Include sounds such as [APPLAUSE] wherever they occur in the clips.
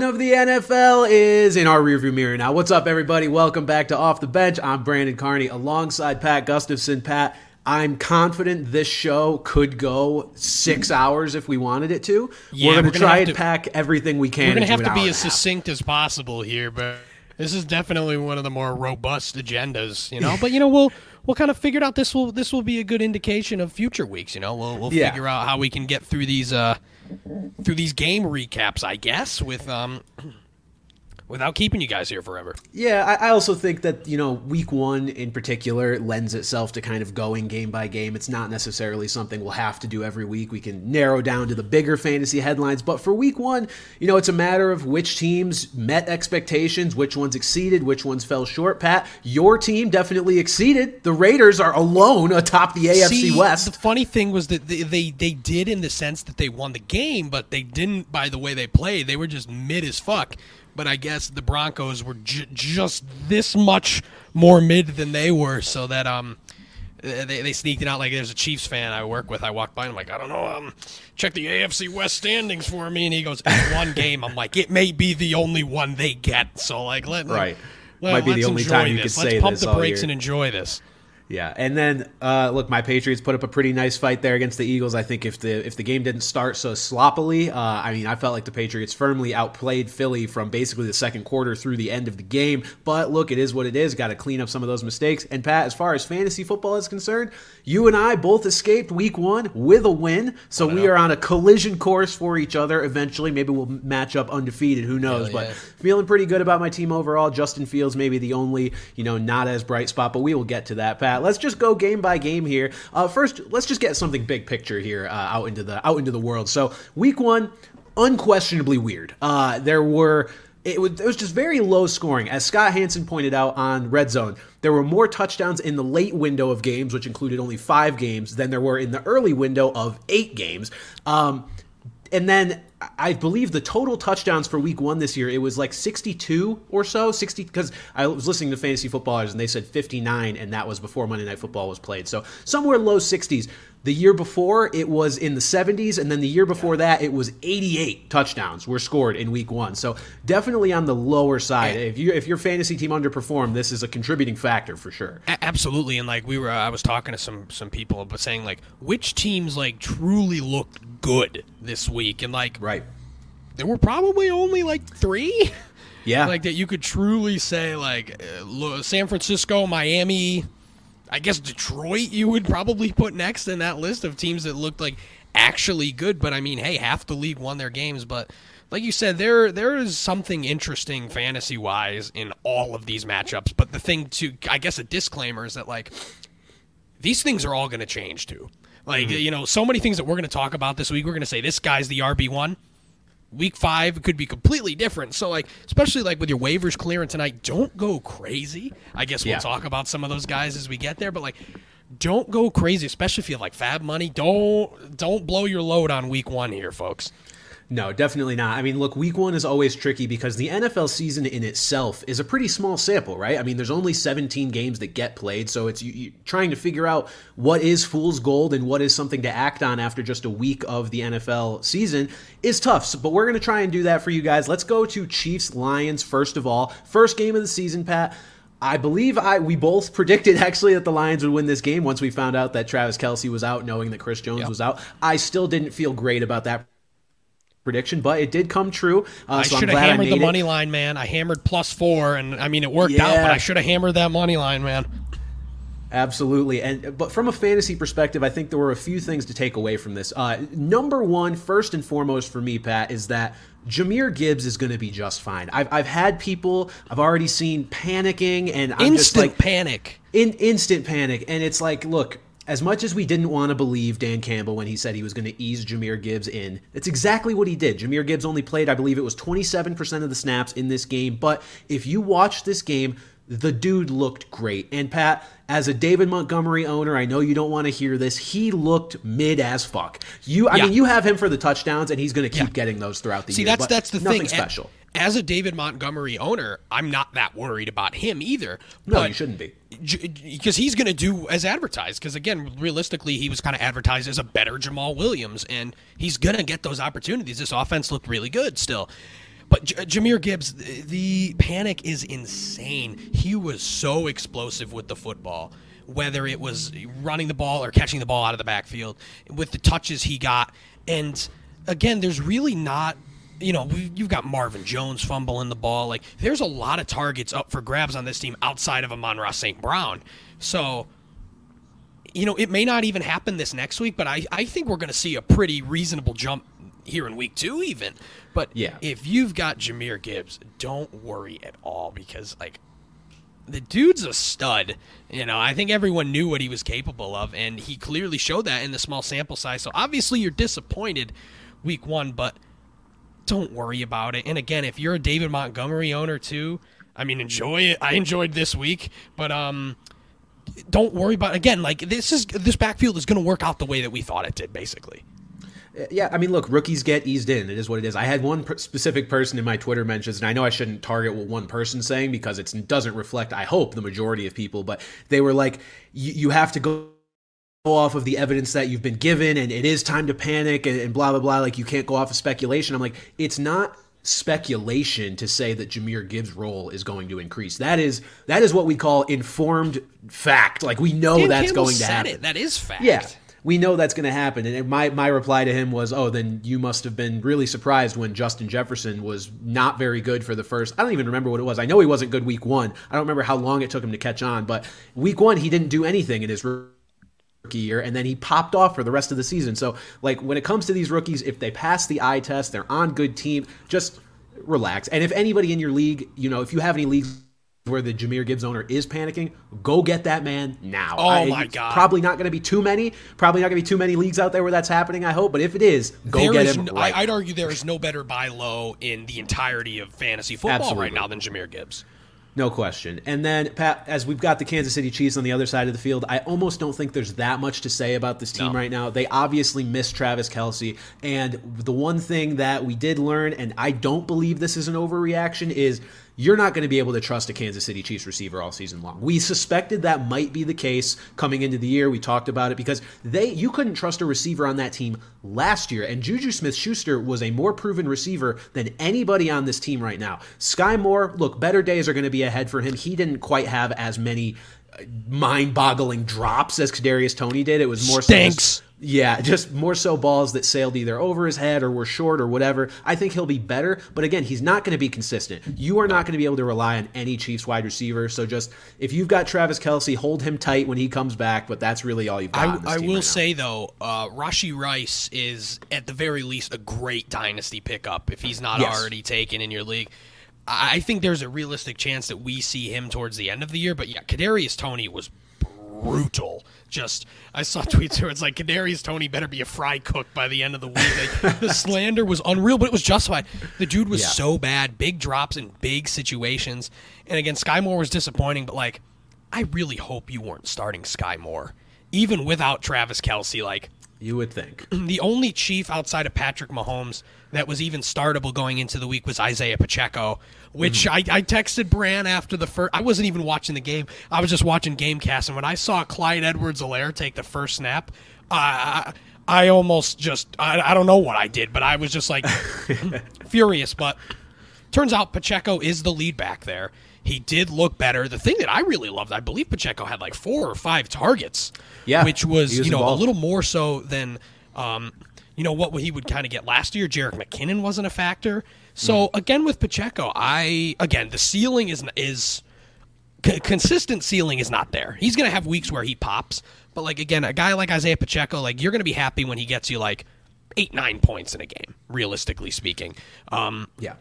of the NFL is in our rearview mirror now. What's up, everybody? Welcome back to Off the Bench. I'm Brandon Carney alongside Pat Gustafson. Pat, I'm confident this show could go six hours if we wanted it to. Yeah, we're going to gonna try and to- pack everything we can. We're gonna have to be as succinct as possible here, but this is definitely one of the more robust agendas, you know. but you know, we'll we'll kind of figure out. This will this will be a good indication of future weeks. You know, we'll we'll Yeah. figure out how we can get through these uh through these game recaps, I guess, with um without keeping you guys here forever. Yeah, I, I also think that you know week one in particular lends itself to kind of going game by game. It's not necessarily something we'll have to do every week. We can narrow down to the bigger fantasy headlines, but for week one, you know, it's a matter of which teams met expectations, which ones exceeded, which ones fell short. Pat, your team definitely exceeded. The Raiders are alone atop the AFC See, West. The funny thing was that they, they they did in the sense that they won the game, but they didn't by the way they played. They were just mid as fuck. But I guess the Broncos were j- just this much more mid than they were, so that um they, they sneaked it out. Like there's a Chiefs fan I work with. I walked by and I'm like, I don't know, um, check the AFC West standings for me. And he goes, one [LAUGHS] game. I'm like, it may be the only one they get. So like, let Right. Let, Might be the let's only time you this. could let's say pump this the brakes year. and enjoy this. Yeah, and then uh, look, my Patriots put up a pretty nice fight there against the Eagles. I think if the if the game didn't start so sloppily, uh, I mean, I felt like the Patriots firmly outplayed Philly from basically the second quarter through the end of the game. But look, it is what it is. Got to clean up some of those mistakes. And Pat, as far as fantasy football is concerned, you and I both escaped Week One with a win, so we are on a collision course for each other. Eventually, maybe we'll match up undefeated. Who knows? Hell but feeling pretty good about my team overall. Justin Fields maybe the only, you know, not as bright spot, but we will get to that, Pat. Let's just go game by game here. Uh, first, let's just get something big picture here uh, out into the out into the world. So, week one, unquestionably weird. Uh, there were. It was, it was just very low scoring. As Scott Hansen pointed out on Red Zone, there were more touchdowns in the late window of games, which included only five games, than there were in the early window of eight games. Um, and then I believe the total touchdowns for week one this year, it was like 62 or so. 60, because I was listening to fantasy footballers and they said 59, and that was before Monday Night Football was played. So somewhere low 60s. The year before, it was in the 70s, and then the year before that, it was 88 touchdowns were scored in week one. So definitely on the lower side. If you if your fantasy team underperformed, this is a contributing factor for sure. Absolutely, and like we were, I was talking to some some people, but saying like which teams like truly looked good this week, and like Right. there were probably only like three, Yeah. like that you could truly say like uh, San Francisco, Miami, I guess Detroit. You would probably put next in that list of teams that looked like actually good. But I mean, hey, half the league won their games, but. Like you said, there there is something interesting fantasy wise in all of these matchups. But the thing to I guess a disclaimer is that like these things are all going to change too. Like Mm-hmm. you know, so many things that we're going to talk about this week. We're going to say this guy's the RB one. Week five could be completely different. So like, especially like with your waivers clearing tonight, don't go crazy. I guess we'll Yeah. talk about some of those guys as we get there. But like, don't go crazy, especially if you have like fab money. Don't don't blow your load on week one here, folks. No, definitely not. I mean, look, week one is always tricky because the NFL season in itself is a pretty small sample, right? I mean, there's only 17 games that get played, so it's you, you, trying to figure out what is fool's gold and what is something to act on after just a week of the NFL season is tough. So, but we're going to try and do that for you guys. Let's go to Chiefs Lions first of all. First game of the season, Pat. I believe I we both [LAUGHS] predicted actually that the Lions would win this game once we found out that Travis Kelce was out, knowing that Chris Jones Yep. was out. I still didn't feel great about that prediction, but it did come true. Uh, I so I'm should have glad hammered the made it. money line, man. I hammered plus four, and I mean it worked out. But I should have hammered that money line, man. Absolutely, and but from a fantasy perspective, I think there were a few things to take away from this. Uh, number one, first and foremost for me, Pat, is that Jahmyr Gibbs is going to be just fine. I've I've had people I've already seen panicking, and I'm just Instant like panic. in instant panic and it's like look as much as we didn't want to believe Dan Campbell when he said he was going to ease Jahmyr Gibbs in, it's exactly what he did. Jahmyr Gibbs only played, I believe it was 27% of the snaps in this game. But if you watch this game, the dude looked great. And Pat, as a David Montgomery owner, I know you don't want to hear this. He looked mid as fuck. You, I Yeah. mean, you have him for the touchdowns, and he's going to keep Yeah. getting those throughout the See, year. that's but that's the nothing thing. A- special. As a David Montgomery owner, I'm not that worried about him either. No, but you shouldn't be. because he's going to do as advertised. Because again, realistically, he was kind of advertised as a better Jamaal Williams, and he's going to get those opportunities. This offense looked really good still. But J- Jahmyr Gibbs, the panic is insane. He was so explosive with the football, whether it was running the ball or catching the ball out of the backfield, with the touches he got. And again, there's really not you know, you've got Marvin Jones fumbling the ball. Like, there's a lot of targets up for grabs on this team outside of Amon-Ra St. Brown. So, you know, it may not even happen this next week, but I, I think we're going to see a pretty reasonable jump here in week two, even. But yeah. if you've got Jahmyr Gibbs, don't worry at all because, like, the dude's a stud. You know, I think everyone knew what he was capable of, and he clearly showed that in the small sample size. So obviously, you're disappointed week one, but don't worry about it. And again, if you're a David Montgomery owner too, I mean, enjoy it. I enjoyed this week, but um, don't worry about it. again. Like this is this backfield is going to work out the way that we thought it did, basically. Yeah, I mean, look, rookies get eased in. It is what it is. I had one per- specific person in my Twitter mentions, and I know I shouldn't target what one person saying because it doesn't reflect, I hope, the majority of people. But they were like, you have to go off of the evidence that you've been given and it is time to panic and, and, blah blah blah like you can't go off of speculation i'm like it's not speculation to say that Jahmyr Gibbs' role is going to increase. That is that is what we call informed fact. Like we know Dan that's Campbell going to happen. It. That is fact. Yeah. We know that's going to happen. And my, my reply to him was, oh, then you must have been really surprised when Justin Jefferson was not very good for the first. I don't even remember what it was. I know he wasn't good week one. I don't remember how long it took him to catch on, but week one, he didn't do anything in his year and then he popped off for the rest of the season. So like when it comes to these rookies, if they pass the eye test, they're on good team, just relax. And if anybody in your league, you know, if you have any leagues where the Jahmyr Gibbs owner is panicking, go get that man now. Oh I, my god! Probably not going to be too many. Probably not going to be too many leagues out there where that's happening. I hope, but if it is, go there get is him. No, right. I, would argue there is no better buy low in the entirety of fantasy football Absolutely. right now than Jahmyr Gibbs. No question. And then, Pat, as we've got the Kansas City Chiefs on the other side of the field, I almost don't think there's that much to say about this team no. right now. They obviously miss Travis Kelce. And the one thing that we did learn, and I don't believe this is an overreaction, is you're not going to be able to trust a Kansas City Chiefs receiver all season long. We suspected that might be the case coming into the year. We talked about it because they you couldn't trust a receiver on that team last year, and Juju Smith-Schuster was a more proven receiver than anybody on this team right now. Skyy Moore, look, better days are going to be ahead for him. He didn't quite have as many mind-boggling drops as Kadarius Toney did. It was more Stinks. So yeah, just more so balls that sailed either over his head or were short or whatever. I think he'll be better, but again, he's not going to be consistent. You are not going to be able to rely on any Chiefs wide receiver. So just if you've got Travis Kelce, hold him tight when he comes back. But that's really all you've got. I, I will right say though, uh, Rashee Rice is at the very least a great dynasty pickup if he's not yes. already taken in your league. I think there's a realistic chance that we see him towards the end of the year. But yeah, Kadarius Toney was brutal. Just I saw [LAUGHS] tweets where it's like Kadarius Toney better be a fry cook by the end of the week. Like, the [LAUGHS] slander was unreal, but it was justified. The dude was Yeah. so bad, big drops in big situations. And again, Skyy Moore was disappointing, but like I really hope you weren't starting Skyy Moore. Even without Travis Kelce, like You would think. [CLEARS THROAT] the only chief outside of Patrick Mahomes that was even startable going into the week was Isaiah Pacheco, which mm. I, I texted Bran after the first. I wasn't even watching the game. I was just watching GameCast, and when I saw Clyde Edwards-Helaire take the first snap, I I almost just I, I don't know what I did, but I was just like [LAUGHS] [LAUGHS] furious. But turns out Pacheco is the lead back there. He did look better. The thing that I really loved, I believe Pacheco had like four or five targets. Yeah, which was, was you know a little more so than um, you know what he would kind of get last year. Jerick McKinnon wasn't a factor. So Mm-hmm. again with Pacheco, I again the ceiling is is c- consistent ceiling is not there. He's going to have weeks where he pops, but like again, a guy like Isaiah Pacheco, like you're going to be happy when he gets you like eight nine points in a game, realistically speaking. Um, Yeah.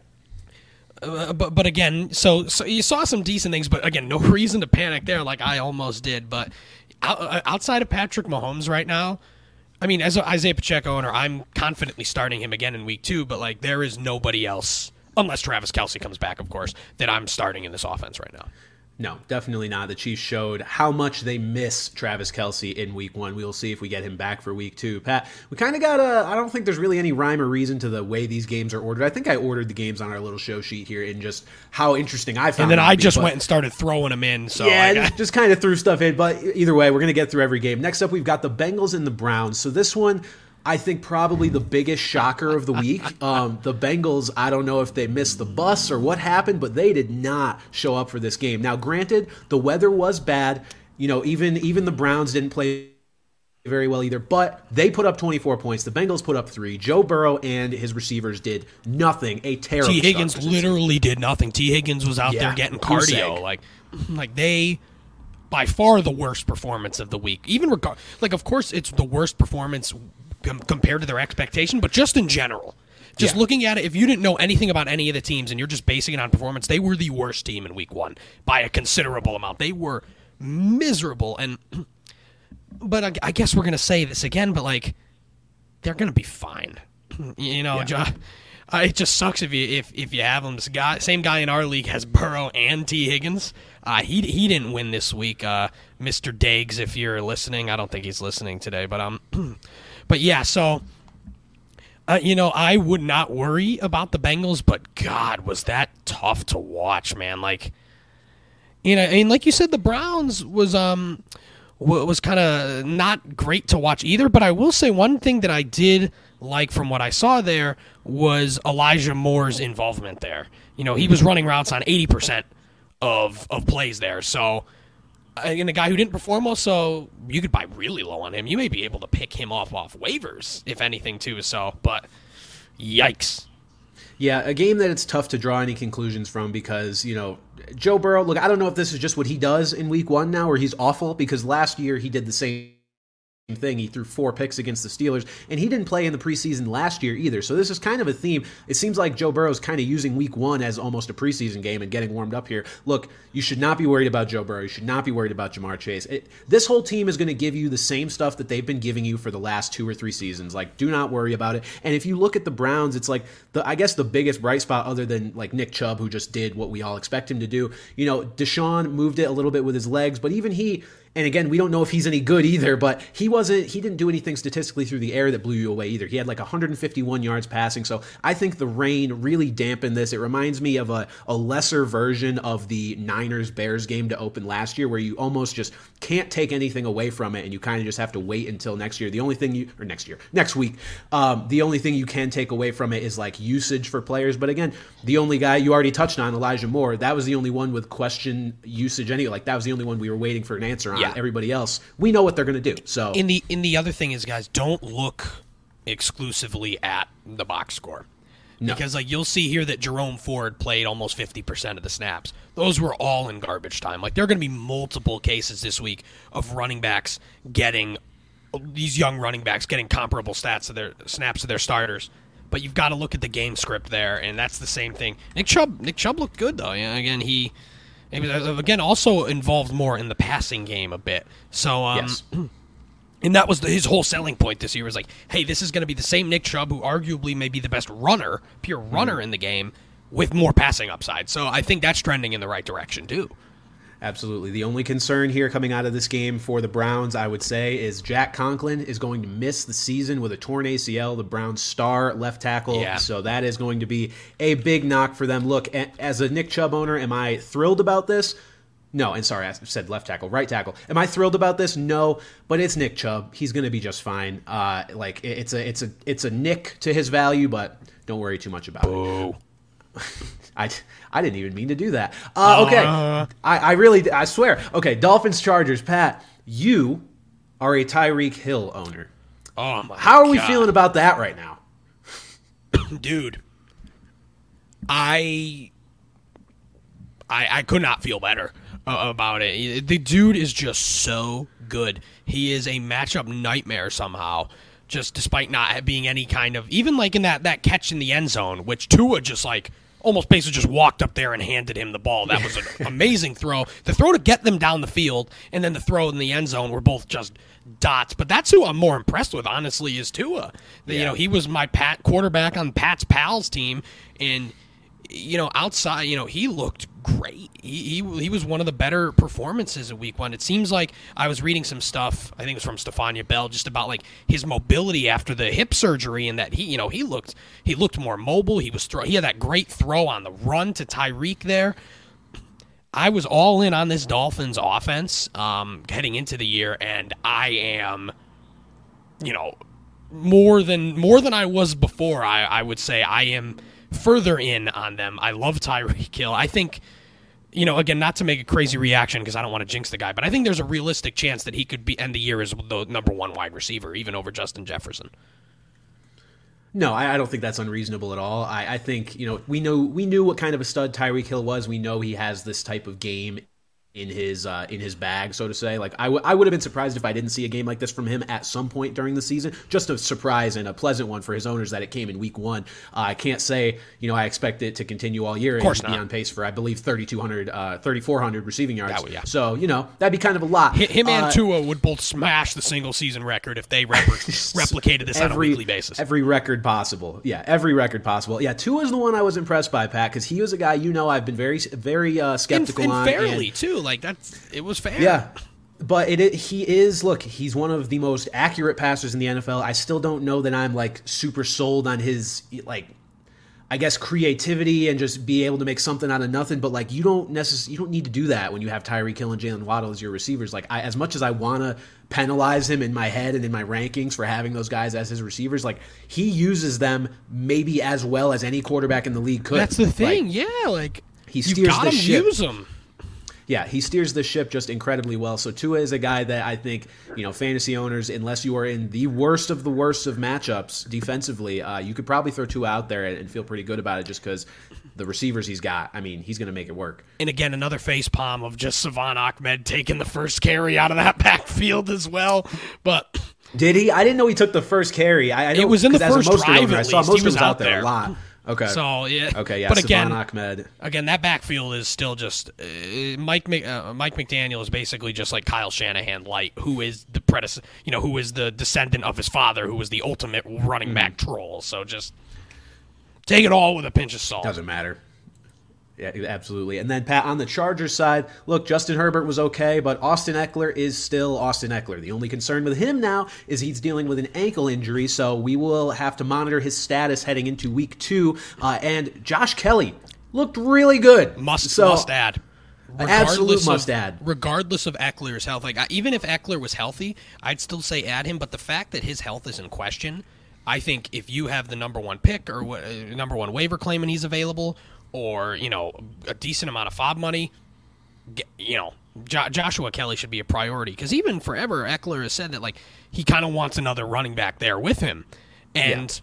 Uh, but but again, so so you saw some decent things, but again, no [LAUGHS] reason to panic there, like I almost did. But uh, outside of Patrick Mahomes right now, I mean, as Isaiah Pacheco owner, I'm confidently starting him again in week two. But like, there is nobody else, unless Travis Kelce comes back, of course, that I'm starting in this offense right now. No, definitely not. The Chiefs showed how much they miss Travis Kelce in week one. We will see if we get him back for week two. Pat, we kind of got a, I don't think there's really any rhyme or reason to the way these games are ordered. I think I ordered the games on our little show sheet here and just how interesting I found And then I be, just but- went and started throwing them in. So yeah, just, just kind of threw stuff in. But either way, we're going to get through every game. Next up, we've got the Bengals and the Browns. So this one, I think probably the biggest shocker of the week. [LAUGHS] Um, the Bengals, I don't know if they missed the bus or what happened, but they did not show up for this game. Now, granted, the weather was bad. You know, even even the Browns didn't play very well either, but they put up 24 points. The Bengals put up three. Joe Burrow and his receivers did nothing. A terrible. Tee Higgins literally did nothing. Tee Higgins was out yeah, there getting cardio. Like, like they by far the worst performance of the week. Even regard, like, of course, it's the worst performance compared to their expectation, but just in general. Just yeah. looking at it, if you didn't know anything about any of the teams and you're just basing it on performance, they were the worst team in week one by a considerable amount. They were miserable. And, [CLEARS THROAT] but I, I guess we're going to say this again, but like, they're going to be fine. [CLEARS THROAT] You know, yeah. uh, it just sucks if you if, if you have them. This guy, same guy in our league has Burrow and Tee Higgins. Uh, he he didn't win this week, uh, Mr. Dags. If you're listening, I don't think he's listening today, but um, [CLEARS THROAT] but yeah. So, uh, you know, I would not worry about the Bengals, but God, was that tough to watch, man. Like, you know, mean, like you said, the Browns was um was kind of not great to watch either. But I will say one thing that I did like from what I saw there was Elijah Moore's involvement there. You know, he was running routes on eighty percent of of plays there. So, and a guy who didn't perform well, so you could buy really low on him. You may be able to pick him off off waivers, if anything, too. So, but yikes. Yeah, a game that it's tough to draw any conclusions from because, you know, Joe Burrow, look, I don't know if this is just what he does in week one now or he's awful because last year he did the same thing. He threw four picks against the Steelers, and he didn't play in the preseason last year either. So this is kind of a theme. It seems like Joe Burrow is kind of using Week One as almost a preseason game and getting warmed up here. Look, you should not be worried about Joe Burrow. You should not be worried about Ja'Marr Chase. It, this whole team is going to give you the same stuff that they've been giving you for the last two or three seasons. Like, do not worry about it. And if you look at the Browns, it's like the I guess the biggest bright spot, other than like Nick Chubb, who just did what we all expect him to do. You know, Deshaun moved it a little bit with his legs, but even he and again, we don't know if he's any good either, but he wasn't he didn't do anything statistically through the air that blew you away either. He had like 151 yards passing. So I think the rain really dampened this. It reminds me of a, a lesser version of the Niners Bears game to open last year where you almost just can't take anything away from it and you kind of just have to wait until next year. The only thing you or next year, next week, um, the only thing you can take away from it is like usage for players. But again, the only guy you already touched on, Elijah Moore, that was the only one with question usage anyway. Like that was the only one we were waiting for an answer on yeah. everybody else, we know what they're going to do. So in the in the other thing is, guys, don't look exclusively at the box score. No. Because like you'll see here that Jerome Ford played almost 50% of the snaps. Those were all in garbage time. Like there are going to be multiple cases this week of running backs getting these young running backs getting comparable stats to their snaps to their starters. But you've got to look at the game script there, and that's the same thing. Nick Chubb, Nick Chubb looked good though. Yeah, again, he again also involved more in the passing game a bit. So um, yes. [CLEARS THROAT] And that was the, his whole selling point this year was like, hey, this is going to be the same Nick Chubb, who arguably may be the best runner, pure runner mm. in the game, with more passing upside. So I think that's trending in the right direction too. Absolutely. The only concern here coming out of this game for the Browns, I would say, is Jack Conklin is going to miss the season with a torn ACL, the Browns' star left tackle. Yeah. So that is going to be a big knock for them. Look, as a Nick Chubb owner, am I thrilled about this? No, and sorry, I said left tackle, right tackle. Am I thrilled about this? No, but it's Nick Chubb. He's going to be just fine. Uh, like it's a it's a it's a nick to his value, but don't worry too much about it. [LAUGHS] I, I didn't even mean to do that. Uh, okay, uh. I, I really I swear. Okay, Dolphins Chargers. Pat, you are a Tyreek Hill owner. Oh my! How are God. we feeling about that right now, [COUGHS] dude? I I I could not feel better uh, about it. The dude is just so good. He is a matchup nightmare somehow. Just despite not being any kind of even like in that that catch in the end zone, which Tua just like almost basically just walked up there and handed him the ball. That was an [LAUGHS] amazing throw. The throw to get them down the field and then the throw in the end zone were both just dots. But that's who I'm more impressed with, honestly, is Tua. Yeah. You know, he was my Pat quarterback on Pat's pals team, and you know, outside, you know, he looked great. He, he, he was one of the better performances in week one. It seems like I was reading some stuff, I think it was from Stephania Bell, just about like his mobility after the hip surgery and that he, you know, he looked he looked more mobile. He was throw he had that great throw on the run to Tyreek there. I was all in on this Dolphins offense um, heading into the year, and I am, you know, more than more than I was before. I, I would say I am further in on them. I love Tyreek Hill. I think you know, again, not to make a crazy reaction because I don't want to jinx the guy, but I think there's a realistic chance that he could be end the year as the number one wide receiver, even over Justin Jefferson. No, I, I don't think that's unreasonable at all. I, I think you know we know we knew what kind of a stud Tyreek Hill was. We know he has this type of game in his uh, in his bag, so to say. Like I, w- I would have been surprised if I didn't see a game like this from him at some point during the season. Just a surprise and a pleasant one for his owners that it came in week one. Uh, I can't say you know I expect it to continue all year of course and not. be on pace for I believe 3,200, uh, 3,400 receiving yards. Would, yeah. So you know that'd be kind of a lot. Him and Uh, Tua would both smash the single season record if they rep- [LAUGHS] replicated this on a weekly basis. Every record possible. Yeah, every record possible. Yeah, Tua is the one I was impressed by, Pat, because he was a guy you know I've been very, very uh, and, skeptical and on. fairly and- too. Like that's it was fair. yeah. But it, it he is look he's one of the most accurate passers in the NFL. I still don't know that I'm like super sold on his like I guess creativity and just be able to make something out of nothing. But like you don't necessarily you don't need to do that when you have Tyreek Hill and Jaylen Waddle as your receivers. Like I, as much as I want to penalize him in my head and in my rankings for having those guys as his receivers, like he uses them maybe as well as any quarterback in the league could. that's the Like, thing. yeah, like he you steers gotta the ship. use them. Yeah, he steers the ship just incredibly well. So Tua is a guy that I think you know fantasy owners, unless you are in the worst of the worst of matchups defensively, uh, you could probably throw Tua out there and, and feel pretty good about it, just because the receivers he's got. I mean, he's going to make it work. And again, another face palm of just Salvon Ahmed taking the first carry out of that [LAUGHS] backfield as well. But Did he? I didn't know he took the first carry. I, I know, was in the 'cause as a first drive, owner, I saw least. He was out out there. a lot. Okay. so yeah. okay, yeah. But again, Ahmed. again, that backfield is still just uh, Mike uh, Mike McDaniel is basically just like Kyle Shanahan light, who is the predecessor, you know, who is the descendant of his father, who was the ultimate running back troll. So just take it all with a pinch of salt. Doesn't matter. Yeah, absolutely. And then Pat on the Chargers side, look, Justin Herbert was okay, but Austin Ekeler is still Austin Ekeler. The only concern with him now is he's dealing with an ankle injury, so we will have to monitor his status heading into Week Two. Uh, and Josh Kelley looked really good. Must so, must add. Absolute Regardless must of, add. Regardless of Ekeler's health, like even if Ekeler was healthy, I'd still say add him. But the fact that his health is in question, I think if you have the number one pick or uh, number one waiver claim and he's available, or you know a decent amount of fob money, you know jo- Joshua Kelley should be a priority because even forever Ekeler has said that like he kind of wants another running back there with him, and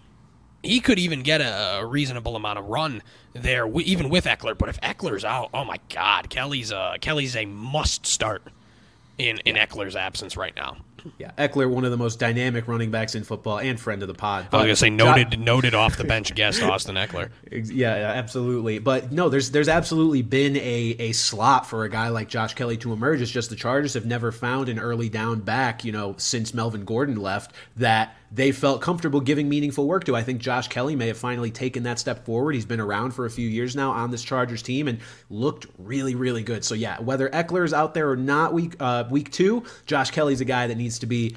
he could even get a, a reasonable amount of run there, w- even with Ekeler. But if Ekeler's out, oh my God, Kelley's a Kelley's a must start in in Ekeler's absence right now. Yeah, Ekeler, one of the most dynamic running backs in football and friend of the pod. I was gonna say noted noted off the bench guest Austin Ekeler. Yeah, yeah, absolutely. But no, there's there's absolutely been a, a slot for a guy like Josh Kelley to emerge. It's just the Chargers have never found an early down back, you know, since Melvin Gordon left that they felt comfortable giving meaningful work to. I think Josh Kelley may have finally taken that step forward. He's been around for a few years now on this Chargers team and looked really, really good. So yeah, whether Ekeler is out there or not week uh, week two, Josh Kelley's a guy that needs to be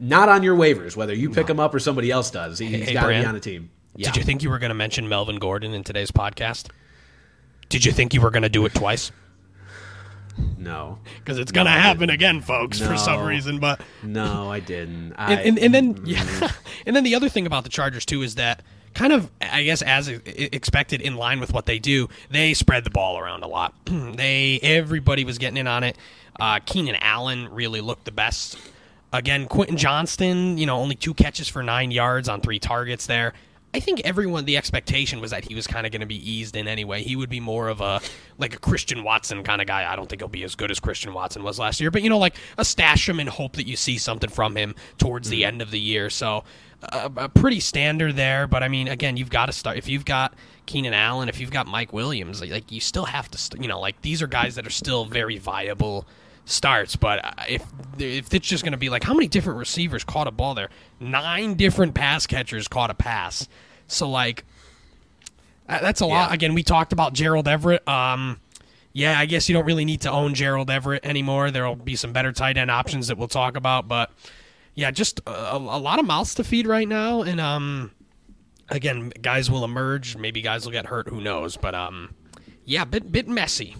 not on your waivers, whether you pick him up or somebody else does. He, has Hey, got to be on a team. Yeah. Did you think you were going to mention Melvin Gordon in today's podcast? Did you think you were going to do it twice? No. Because it's going to happen again, folks, for some reason. But No, I didn't. I, and, and, and then [LAUGHS] yeah, and then the other thing about the Chargers too is that kind of I guess as expected in line with what they do, they spread the ball around a lot. [CLEARS THROAT] they everybody was getting in on it. Uh, Keenan Allen really looked the best. Again, Quentin Johnston, you know, only two catches for nine yards on three targets there. I think everyone the expectation was that he was kind of going to be eased in anyway. He would be more of a like a Christian Watson kind of guy. I don't think he'll be as good as Christian Watson was last year, but you know, like a stash him and hope that you see something from him towards the end of the year. So uh, a pretty standard there. But I mean, again, you've got to start if you've got Keenan Allen, if you've got Mike Williams, like, like you still have to, st- you know, like these are guys that are still very viable starts. But uh, if if it's just going to be like how many different receivers caught a ball there, nine different pass catchers caught a pass. So like uh, that's a lot. Yeah. Again, we talked about Gerald Everett. Um, yeah, I guess you don't really need to own Gerald Everett anymore. There'll be some better tight end options that we'll talk about, but yeah, just a, a a lot of mouths to feed right now, and um, again, guys will emerge. Maybe guys will get hurt. Who knows? But um, yeah, bit bit messy.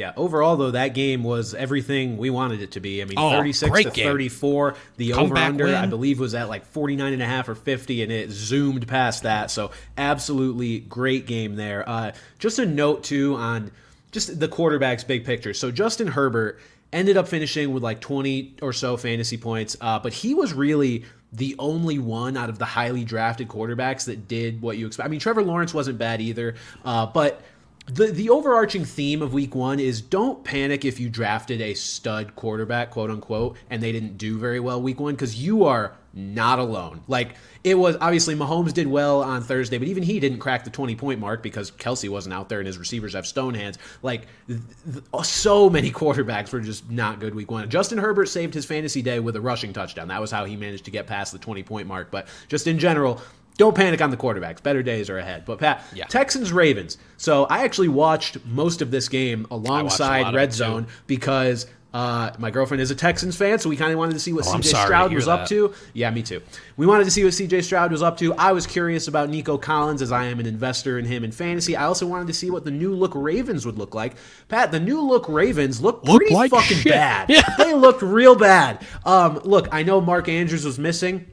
Yeah, overall though that game was everything we wanted it to be. I mean, Oh, 36 great to game. 34. The over under win. I believe was at like 49 and a half or 50 and it zoomed past that. So, absolutely great game there. Uh, just a note too on just the quarterback's big picture. So, Justin Herbert ended up finishing with like 20 or so fantasy points, uh, but he was really the only one out of the highly drafted quarterbacks that did what you expect. I mean, Trevor Lawrence wasn't bad either, uh, but the the overarching theme of week one is don't panic if you drafted a stud quarterback, quote unquote, and they didn't do very well week one because you are not alone. Like it was obviously Mahomes did well on Thursday, but even he didn't crack the twenty point mark because Kelce wasn't out there and his receivers have stone hands. Like th- th- so many [LAUGHS] quarterbacks were just not good week one. Justin Herbert saved his fantasy day with a rushing touchdown. That was how he managed to get past the twenty point mark. But just in general. Don't panic on the quarterbacks. Better days are ahead. But Pat, Yeah. Texans Ravens. So I actually watched most of this game alongside Red it, too. Zone because uh, my girlfriend is a Texans fan, so we kind of wanted to see what Oh, CJ Stroud was up to. Yeah, me too. We wanted to see what CJ Stroud was up to. I was curious about Nico Collins as I am an investor in him in fantasy. I also wanted to see what the new look Ravens would look like. Pat, the new look Ravens look Look pretty like fucking shit. bad. [LAUGHS] Yeah. They looked real bad. Um, look, I know Mark Andrews was missing.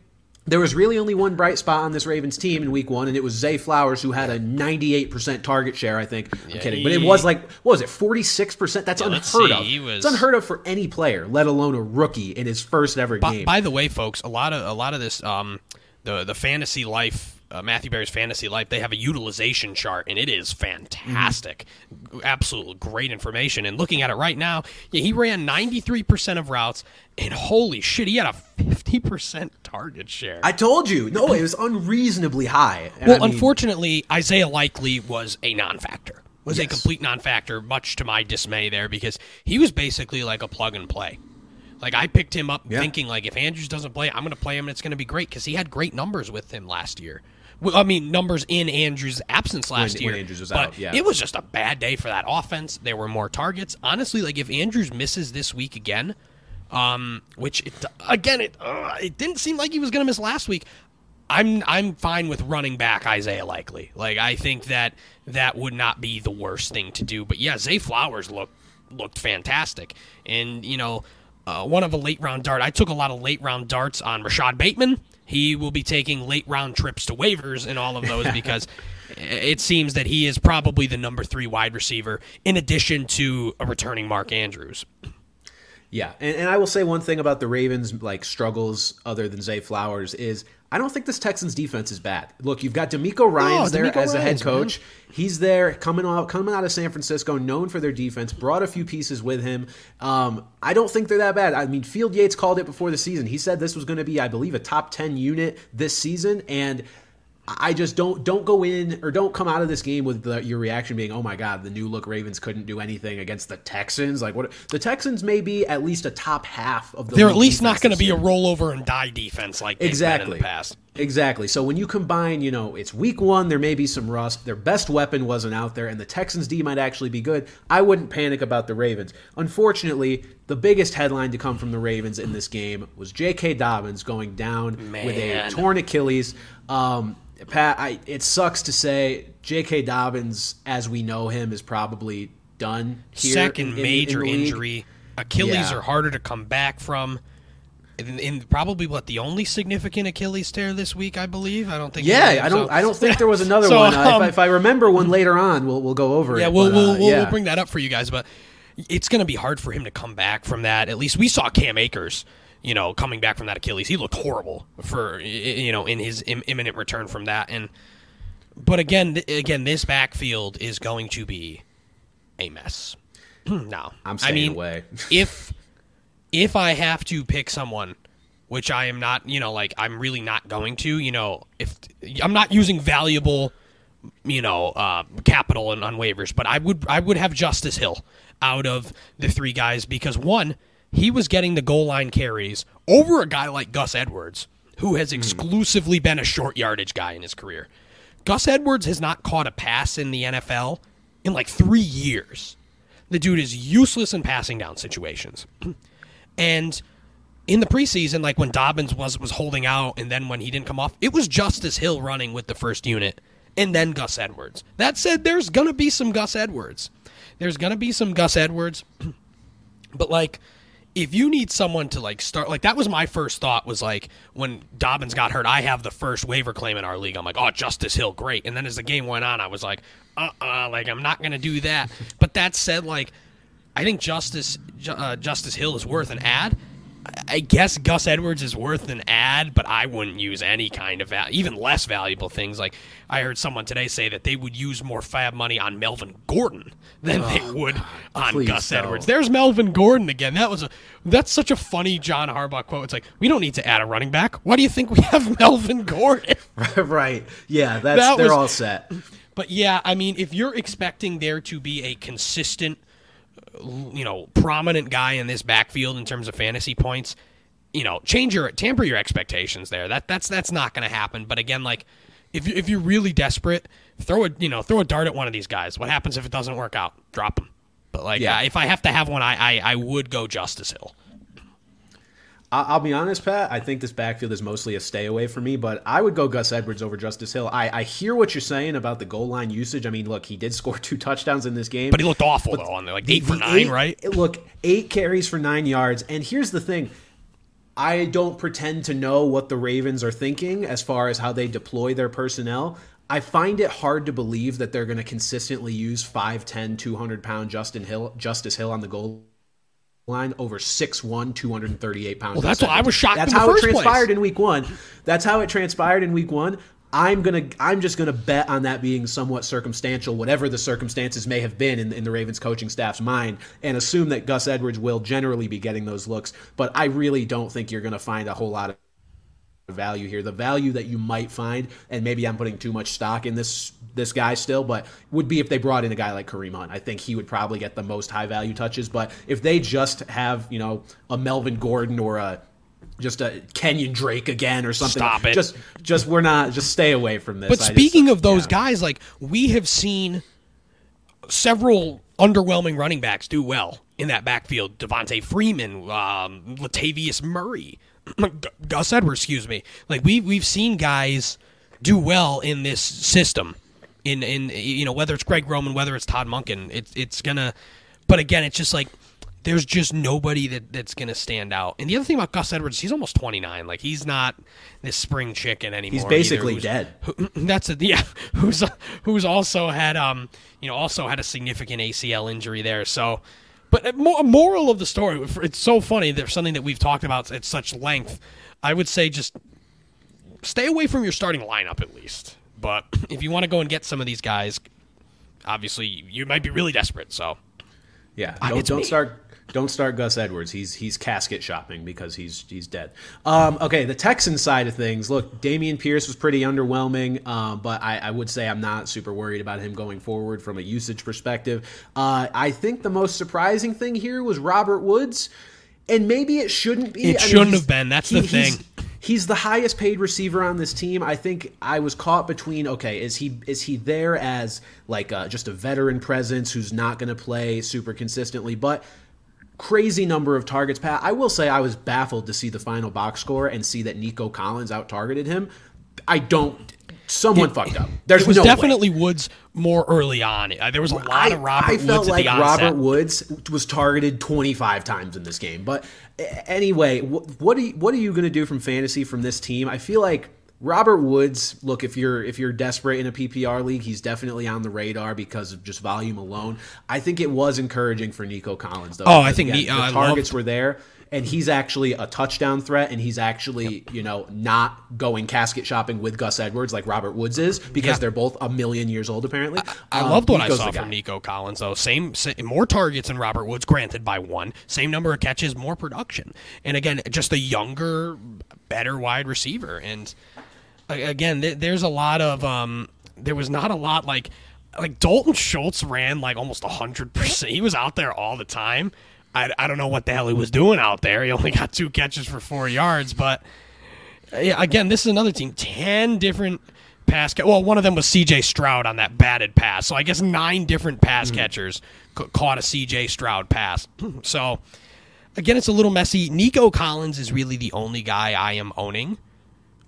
There was really only one bright spot on this Ravens team in week one, and it was Zay Flowers, who had a 98% target share, I think. I'm kidding. But it was like, what was it, 46%? That's Yeah, unheard of. was- It's unheard of for any player, let alone a rookie in his first ever By, game. by the way, folks, a lot of a lot of this, um, the the fantasy life, uh, Matthew Berry's fantasy life, they have a utilization chart, and it is fantastic, absolute great information. And looking at it right now, yeah, he ran ninety three percent of routes, and holy shit, he had a fifty percent target share. I told you. No, it was unreasonably high. Well, I mean, unfortunately, Isaiah Likely was a non-factor. Was a complete non-factor, much to my dismay there, because he was basically like a plug and play. Like I picked him up Yeah. thinking like if Andrews doesn't play, I'm going to play him and it's going to be great because he had great numbers with him last year. Well, I mean numbers in Andrews' absence last when year. Andrews was but out, yeah. it was just a bad day for that offense. There were more targets. Honestly, like if Andrews misses this week again, um, which it, again it uh, it didn't seem like he was going to miss last week. I'm I'm fine with running back Isaiah Likely. Like I think that that would not be the worst thing to do. But yeah, Zay Flowers looked looked fantastic, and you know. Uh, one of a late round dart. I took a lot of late round darts on Rashod Bateman. He will be taking late round trips to waivers in all of those [LAUGHS] because it seems that he is probably the number three wide receiver in addition to a returning Mark Andrews. Yeah, and, and I will say one thing about the Ravens' like struggles, other than Zay Flowers, is I don't think this Texans defense is bad. Look, you've got DeMeco Ryans there DeMeco as a head Ryans, coach. He's there coming out coming out of San Francisco, known for their defense. Brought a few pieces with him. Um, I don't think they're that bad. I mean, Field Yates called it before the season. He said this was going to be, I believe, a top ten unit this season, and I just don't don't go in or don't come out of this game with the, your reaction being, "Oh my God, the new look Ravens couldn't do anything against the Texans." Like what? The Texans may be at least a top half of the. They're at least not going to be a rollover and die defense like they've been exactly in the past. Exactly. So when you combine, you know, it's week one, there may be some rust. Their best weapon wasn't out there, and the Texans D might actually be good. I wouldn't panic about the Ravens. Unfortunately, the biggest headline to come from the Ravens in this game was J.K. Dobbins going down with a torn Achilles. Um, Pat, I, it sucks to say J.K. Dobbins, as we know him, is probably done here. Second in- in- in major injury. Achilles Yeah. are harder to come back from. In, in probably what the only significant Achilles tear this week, I believe. I don't think. Yeah, I don't. so- I don't think there was [LAUGHS] another So, one. Uh, if, um, I, if I remember one later on, we'll we'll go over Yeah, it. we'll but, we'll, uh, we'll, yeah. we'll bring that up for you guys, but it's going to be hard for him to come back from that. At least we saw Cam Akers, you know, coming back from that Achilles. He looked horrible for you know in his Im- imminent return from that. And but again, th- again, this backfield is going to be a mess. [CLEARS THROAT] no, I'm I staying mean, away. if if I have to pick someone, which I am not, you know, like I'm really not going to, you know, if I'm not using valuable, you know, uh, capital and on waivers, but I would I would have Justice Hill out of the three guys because one, he was getting the goal line carries over a guy like Gus Edwards, who has exclusively been a short yardage guy in his career. Gus Edwards has not caught a pass in the NFL in like three years. The dude is useless in passing down situations. [CLEARS THROAT] And in the preseason, like when Dobbins was was holding out, and then when he didn't come off, it was Justice Hill running with the first unit, and then Gus Edwards. That said, there's gonna be some Gus Edwards. there's gonna be some Gus Edwards, [CLEARS THROAT] but like if you need someone to like start like that was my first thought was like when Dobbins got hurt, I have the first waiver claim in our league. I'm like, oh Justice Hill, great. And then as the game went on, I was like, uh uh like I'm not gonna do that. but that said, like I think Justice uh, Justice Hill is worth an ad. I guess Gus Edwards is worth an ad, but I wouldn't use any kind of val- even less valuable things. Like I heard someone today say that they would use more fab money on Melvin Gordon than oh, they would on Gus no. Edwards. There's Melvin Gordon again. That was a that's such a funny John Harbaugh quote. It's like we don't need to add a running back. Why do you think we have [LAUGHS] Melvin Gordon? [LAUGHS] right. Yeah, that's that they're was, all set. But yeah, I mean, if you're expecting there to be a consistent you know, prominent guy in this backfield in terms of fantasy points, you know, change your tamper your expectations there. That that's that's not going to happen. But again, like if you, if you're really desperate, throw a you know throw a dart at one of these guys. What happens if it doesn't work out? Drop him. But like, yeah. if I have to have one, I, I I would go Justice Hill. I'll be honest, Pat. I think this backfield is mostly a stay away for me, but I would go Gus Edwards over Justice Hill. I, I hear what you're saying about the goal line usage. I mean, look, he did [LAUGHS] score two touchdowns in this game, but he looked awful though on there, like eight for nine, eight, right? Look, eight carries for nine yards. And here's the thing: I don't pretend to know what the Ravens are thinking as far as how they deploy their personnel. I find it hard to believe that they're going to consistently use 5'10", 200 pound Justin Hill, Justice Hill on the goal line over 6'1", 238 pounds. Well, that's why I was shocked. That's how it transpired place. in week one. That's how it transpired in week one. I'm gonna I'm just gonna bet on that being somewhat circumstantial, whatever the circumstances may have been in, in the Ravens coaching staff's mind, and assume that Gus Edwards will generally be getting those looks. But I really don't think you're gonna find a whole lot of value here. The value that you might find, and maybe I'm putting too much stock in this this guy still, but would be if they brought in a guy like Kareem Hunt. I think he would probably get the most high value touches. But if they just have you know a Melvin Gordon or a just a Kenyan Drake again or something. Stop it. Just just we're not just stay away from this. But speaking just, of those yeah. guys, like we have seen several underwhelming running backs do well in that backfield. Devonta Freeman, um, Latavius Murray. Gus Edwards, excuse me. Like we we've seen guys do well in this system. In in you know whether it's Greg Roman, whether it's Todd Monken, it's it's gonna. But again, it's just like there's just nobody that that's gonna stand out. And the other thing about Gus Edwards, he's almost 29. Like he's not this spring chicken anymore. He's basically dead. Who, [LAUGHS] that's a yeah. [LAUGHS] Who's who's also had um you know also had a significant ACL injury there. So but uh, a moral of the story, it's so funny. There's something that we've talked about at such length. I would say just stay away from your starting lineup at least. But [CLEARS THROAT] if you want to go and get some of these guys, obviously you might be really desperate. So yeah, ah, don't, don't start don't start Gus Edwards. He's he's casket shopping because he's he's dead. Um, okay, the Texans side of things. Look, Dameon Pierce was pretty underwhelming, uh, but I, I, would say I'm not super worried about him going forward from a usage perspective. Uh, I think the most surprising thing here was Robert Woods, and maybe it shouldn't be. It I shouldn't have been. That's he, the thing. He's the highest paid receiver on this team. I think I was caught between okay, is he is he there as like a, just a veteran presence who's not going to play super consistently, but crazy number of targets. Pat, I will say I was baffled to see the final box score and see that Nico Collins out targeted him. I don't. Someone it, fucked up. There's it was no definitely way. Woods more early on. Uh, there was a lot I, of Robert I felt Woods like Robert Woods was targeted 25 times in this game. But anyway, what are you, what are you going to do from fantasy from this team? I feel like Robert Woods, look, if you're if you're desperate in a PPR league, he's definitely on the radar because of just volume alone. I think it was encouraging for Nico Collins though. Oh, I think again, the targets were there and he's actually a touchdown threat and he's actually, you know, not going casket shopping with Gus Edwards like Robert Woods is because they're both a million years old apparently. I, I um, loved what Nico's I saw from Nico Collins though. Same, same more targets than Robert Woods granted by one. Same number of catches, more production. And again, just a younger, better wide receiver and again, there's a lot of um, there was not a lot like like Dalton Schultz ran like almost hundred percent. He was out there all the time. I, I don't know what the hell he was doing out there. He only got two catches for four yards, but yeah, again, this is another team. Ten different pass. Ca- well, one of them was C.J. Stroud on that batted pass. So I guess nine different pass mm-hmm. catchers ca- caught a C.J. Stroud pass. [CLEARS THROAT] so again, it's a little messy. Nico Collins is really the only guy I am owning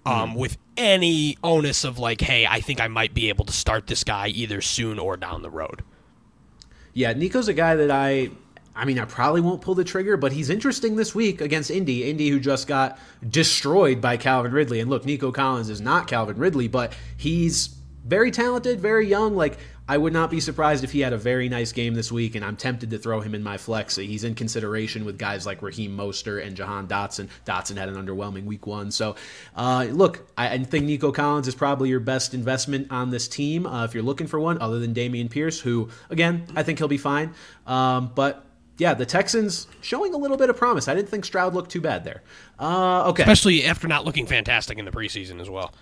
um, with any onus of like, hey, I think I might be able to start this guy either soon or down the road. Yeah, Nico's a guy that I I mean, I probably won't pull the trigger, but he's interesting this week against Indy. Indy, who just got destroyed by Calvin Ridley. And look, Nico Collins is not Calvin Ridley, but he's very talented, very young. Like, I would not be surprised if he had a very nice game this week, and I'm tempted to throw him in my flex. He's in consideration with guys like Raheem Mostert and Jahan Dotson. Dotson had an underwhelming week one. So, uh, look, I, I, think Nico Collins is probably your best investment on this team uh, if you're looking for one, other than Dameon Pierce, who, again, I think he'll be fine. Um, but yeah, the Texans showing a little bit of promise. I didn't think Stroud looked too bad there. Uh, okay, especially after not looking fantastic in the preseason as well.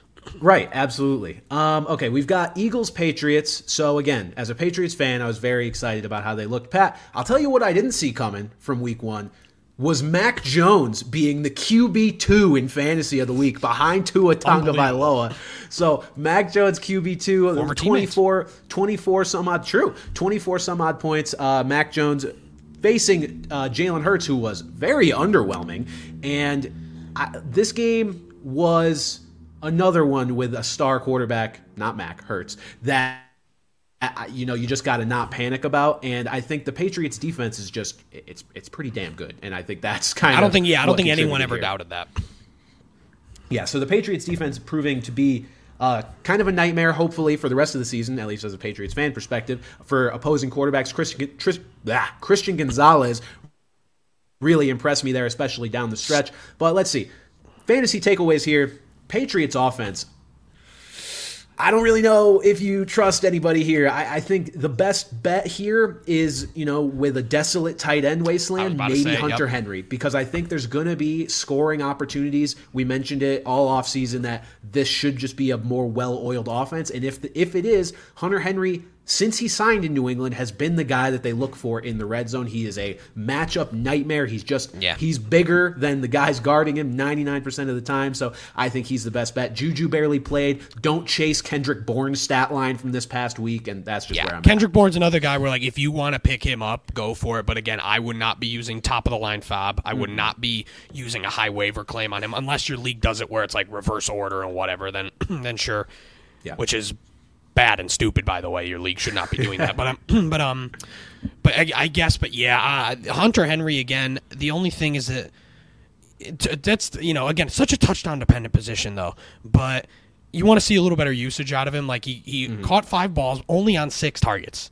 Right, absolutely. Um, okay, we've got Eagles Patriots. So again, as a Patriots fan, I was very excited about how they looked. Pat, I'll tell you what I didn't see coming from Week One was Mac Jones being the QB two in fantasy of the week behind Tua Tagovailoa. So Mac Jones QB two, 24, 24 some odd true, 24 some odd points. Uh, Mac Jones facing uh, Jalen Hurts, who was very underwhelming. And I, this game was another one with a star quarterback, not Mac Hurts, that you know you just got to not panic about and i think the patriots defense is just it's it's pretty damn good and i think that's [LAUGHS] kind of i don't think yeah i don't think anyone ever here. doubted that yeah so the patriots defense proving to be uh, kind of a nightmare, hopefully, for the rest of the season, at least as a Patriots fan perspective, for opposing quarterbacks. Christian, Tris, Christian Gonzalez really impressed me there, especially down the stretch. But let's see. Fantasy takeaways here. Patriots offense. I don't really know if you trust anybody here. I, I, think the best bet here is, you know, with a desolate tight end wasteland, maybe say, Hunter yep. Henry, because I think there's going to be scoring opportunities. We mentioned it all offseason that this should just be a more well oiled offense. And if, the, if it is, Hunter Henry since he signed in New England, has been the guy that they look for in the red zone. He is a matchup nightmare. He's just yeah. he's bigger than the guys guarding him 99% of the time. So I think he's the best bet. Juju barely played. Don't chase Kendrick Bourne's stat line from this past week, and that's just yeah. where I'm Kendrick at. Bourne's another guy where like if you want to pick him up, go for it. But again, I would not be using top of the line FAAB. I would mm-hmm. not be using a high waiver claim on him unless your league does it where it's like reverse order and whatever, then [CLEARS THROAT] then sure. Yeah. Which is bad and stupid. By the way, your league should not be doing that. but um, [CLEARS THROAT] but um, but I, I guess, but yeah, uh, Hunter Henry again. The only thing is that it, that's you know again such a touchdown dependent position though, but you want to see a little better usage out of him. Like he he mm-hmm. caught five balls only on six targets.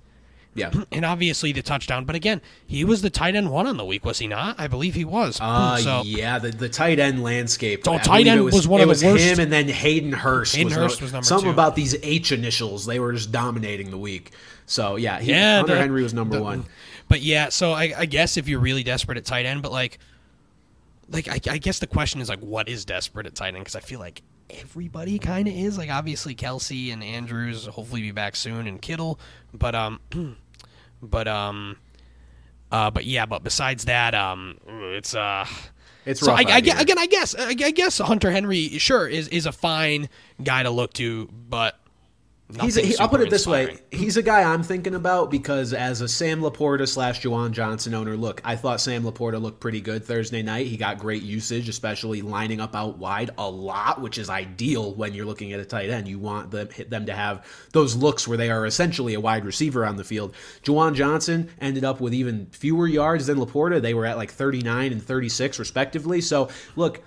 Yeah. [CLEARS THROAT] And obviously the touchdown. But again, he was the tight end one on the week, was he not? I believe he was. Uh, [CLEARS THROAT] so, yeah, the, the tight end landscape. Oh, tight end was, was, one of the was worst. him and then Hayden Hurst. Hayden was Hurst no, was number Something two. about these H initials. They were just dominating the week. So, yeah, he, yeah Hunter the, Henry was number the, one. But yeah, so I, I, guess if you're really desperate at tight end, but like, like I, I guess the question is like, what is desperate at tight end? Because I feel like everybody kind of is. Like, obviously Kelce and Andrews hopefully be back soon, and Kittle. But um, [CLEARS THROAT] But um, uh, but yeah, but besides that, um, it's uh. It's so I, I, again, I guess I guess Hunter Henry sure is is a fine guy to look to, but He's a, he, I'll put it this way: [LAUGHS] he's a guy I'm thinking about because as a Sam LaPorta slash Juwan Johnson owner, look, I thought Sam LaPorta looked pretty good Thursday night. He got great usage, especially lining up out wide a lot, which is ideal when you're looking at a tight end. You want them them to have those looks where they are essentially a wide receiver on the field. Juwan Johnson ended up with even fewer yards than LaPorta. They were at like 39 and 36 respectively. So look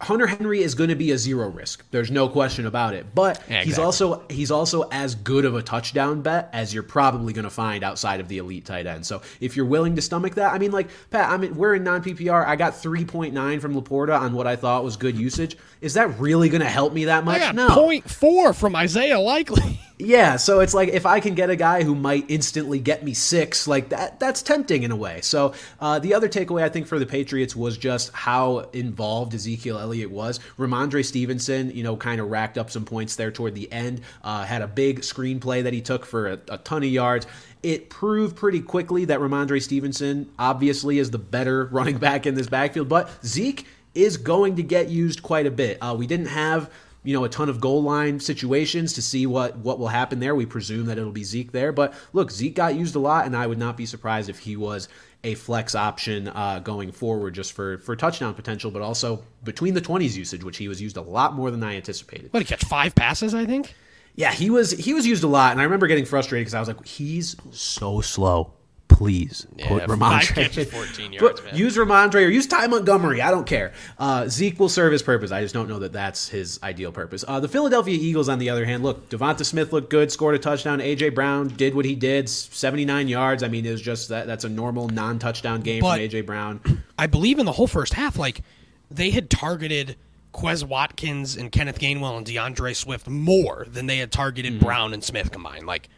Hunter Henry is going to be a zero risk. There's no question about it. But yeah, exactly. he's also he's also as good of a touchdown bet as you're probably going to find outside of the elite tight end. So if you're willing to stomach that, I mean, like Pat, I mean, we're in non PPR. I got 3.9 from LaPorta on what I thought was good usage. Is that really going to help me that much? no. 0.4 from Isaiah Likely. [LAUGHS] Yeah, so it's like if I can get a guy who might instantly get me six, like that, that's tempting in a way. So uh, the other takeaway I think for the Patriots was just how involved Ezekiel Elliott was. Rhamondre Stevenson, you know, kind of racked up some points there toward the end. Uh, had a big screenplay that he took for a, a ton of yards. It proved pretty quickly that Rhamondre Stevenson obviously is the better [LAUGHS] running back in this backfield, but Zeke is going to get used quite a bit. Uh, we didn't have you know a ton of goal line situations to see what what will happen there. We presume that it'll be Zeke there, but look, Zeke got used a lot, and I would not be surprised if he was a flex option uh, going forward just for for touchdown potential, but also between the twenties usage, which he was used a lot more than I anticipated. What he catch five passes? I think. Yeah, he was he was used a lot, and I remember getting frustrated because I was like, he's so slow. Please put Rhamondre. five [LAUGHS] catches, 14 yards, Put- man. Use Rhamondre or use Ty Montgomery. I don't care. Uh, Zeke will serve his purpose. I just don't know that that's his ideal purpose. Uh, the Philadelphia Eagles, on the other hand, look, DeVonta Smith looked good, scored a touchdown. AJ Brown did what he did, seventy nine yards. I mean, it was just that that's a normal non touchdown game But- from AJ Brown. I believe in the whole first half, like they had targeted Quez Watkins and Kenneth Gainwell and D'Andre Swift more than they had targeted Mm-hmm. Brown and Smith combined. Like,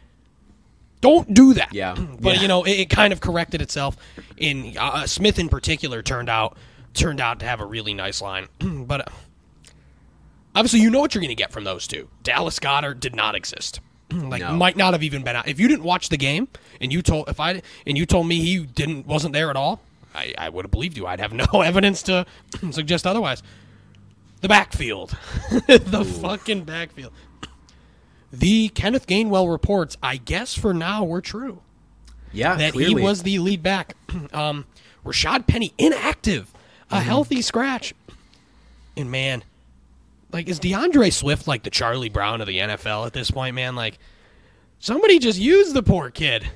don't do that. Yeah. [CLEARS THROAT] but Yeah. you know, it, it kind of corrected itself. In uh, Smith in particular turned out turned out to have a really nice line, [CLEARS THROAT] but. Uh, Obviously, you know what you're going to get from those two. Dallas Goedert did not exist. [CLEARS THROAT] like No. might not have even been out. If you didn't watch the game and you told if I and you told me he didn't wasn't there at all, I, I would have believed you. I'd have [LAUGHS] no evidence to suggest otherwise. The backfield, [LAUGHS] the fucking backfield. The Kenneth Gainwell reports, I guess for now, were true Yeah, that clearly. he was the lead back. [CLEARS THROAT] um, Rashaad Penny inactive, a Mm-hmm. healthy scratch, and man, like is D'Andre Swift like the Charlie Brown of the NFL at this point, man? Like somebody just used the poor kid.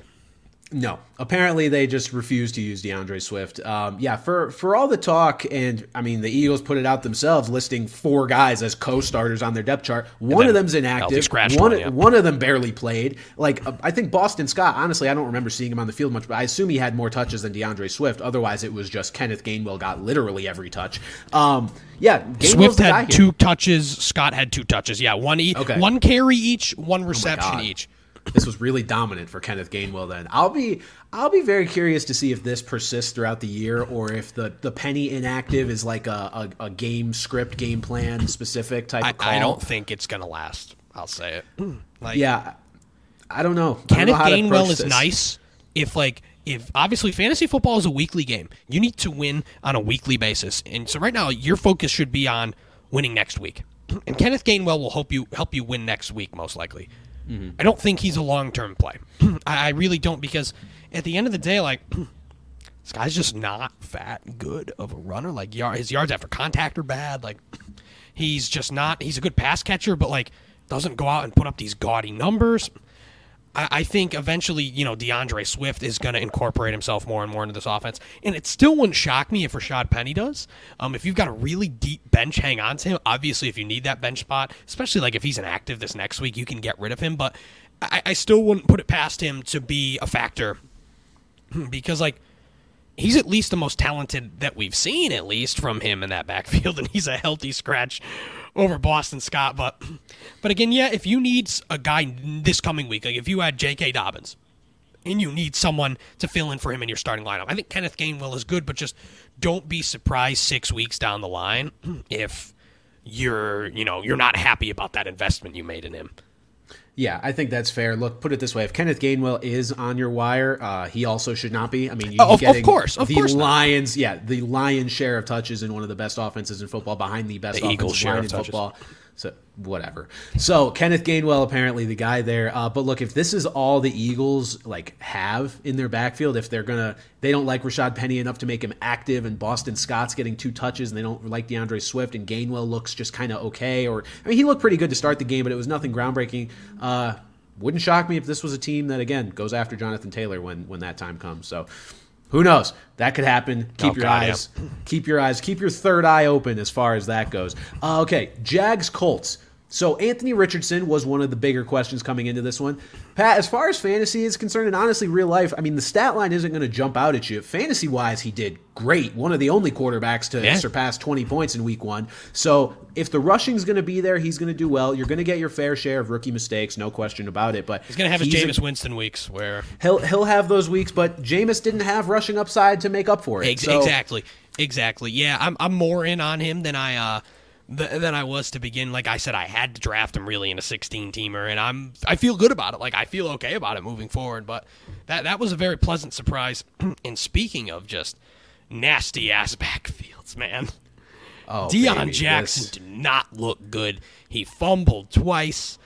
No, apparently they just refused to use D'Andre Swift. Um, yeah, for for all the talk, and I mean the Eagles put it out themselves, listing four guys as co-starters on their depth chart. One of them's inactive. One one, yeah. one of them barely played. Like uh, I think Boston Scott. Honestly, I don't remember seeing him on the field much, but I assume he had more touches than D'Andre Swift. Otherwise, it was just Kenneth Gainwell got literally every touch. Um, yeah, Gainwell's Swift had here. two touches. Scott had two touches. Yeah, one each, Okay. one carry each, one reception God. each. This was really dominant for Kenneth Gainwell. Then I'll be I'll be very curious to see if this persists throughout the year, or if the the penny inactive is like a, a, a game script, game plan specific type I, of call. I don't think it's gonna last. I'll say it. Hmm. Like Yeah, I don't know. I don't know Kenneth Gainwell is this. nice if like if obviously fantasy football is a weekly game. You need to win on a weekly basis. And so right now your focus should be on winning next week. And Kenneth Gainwell will help you help you win next week most likely. Mm-hmm. I don't think he's a long term play. [CLEARS THROAT] I, I really don't because at the end of the day, like [CLEARS THROAT] this guy's just not that good of a runner. Like yard, his yards after contact are bad. Like he's just not. He's a good pass catcher, but like doesn't go out and put up these gaudy numbers. I, I think eventually, you know, D'Andre Swift is going to incorporate himself more and more into this offense, and it still wouldn't shock me if Rashaad Penny does. Um, if you've got a really deep bench, hang on to him. Obviously, if you need that bench spot, especially like if he's inactive this next week, you can get rid of him. But I, I still wouldn't put it past him to be a factor [CLEARS THROAT] because, like, he's at least the most talented that we've seen, at least from him in that backfield, [LAUGHS] and he's a healthy scratch over Boston Scott. But, but again, yeah, if you need a guy this coming week, like if you had J.K. Dobbins, and you need someone to fill in for him in your starting lineup, I think Kenneth Gainwell is good, but just don't be surprised six weeks down the line [CLEARS THROAT] if you're, you know, you're not happy about that investment you made in him. Yeah, I think that's fair. Look, put it this way: if Kenneth Gainwell is on your wire, uh, he also should not be. I mean, you're Oh, of- course, of the course not. Lions, yeah, the Lions' share of touches in one of the best offenses in football, behind the best The Eagles' share line of in touches. football. So whatever. So Kenneth Gainwell apparently the guy there. Uh, but look, if this is all the Eagles like have in their backfield, if they're gonna, they don't like Rashaad Penny enough to make him active, and Boston Scott's getting two touches, and they don't like D'Andre Swift, and Gainwell looks just kind of okay. Or I mean, he looked pretty good to start the game, but it was nothing groundbreaking. Uh, wouldn't shock me if this was a team that again goes after Jonathan Taylor when when that time comes. So. Who knows? That could happen. Keep Oh, your God, yeah. eyes keep your eyes, keep your third eye open as far as that goes. Uh, okay, Jags Colts. So Anthony Richardson was one of the bigger questions coming into this one. Pat, as far as fantasy is concerned, and honestly, real life, I mean, the stat line isn't going to jump out at you. Fantasy wise, he did great. One of the only quarterbacks to Yeah. surpass 20 points in week one. So if the rushing's going to be there, he's going to do well. You're going to get your fair share of rookie mistakes, no question about it. But He's going to have his Jameis Winston weeks where He'll he'll have those weeks, but Jameis didn't have rushing upside to make up for it. Ex- So- exactly, exactly. Yeah, I'm I'm more in on him than I uh th- than I was to begin. Like I said, I had to draft him really in a 16 teamer, and I'm I feel good about it. Like I feel okay about it moving forward. But that that was a very pleasant surprise. [CLEARS THROAT] and speaking of just nasty ass backfields, man. Oh, Deon baby, Jackson this- did not look good. He fumbled twice.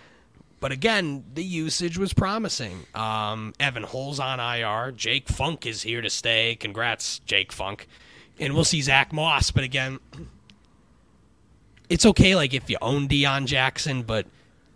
But again, the usage was promising. Um, Evan Hull's on IR. Jake Funk is here to stay. Congrats, Jake Funk. And we'll see Zach Moss. But again, it's okay like if you own Deon Jackson, but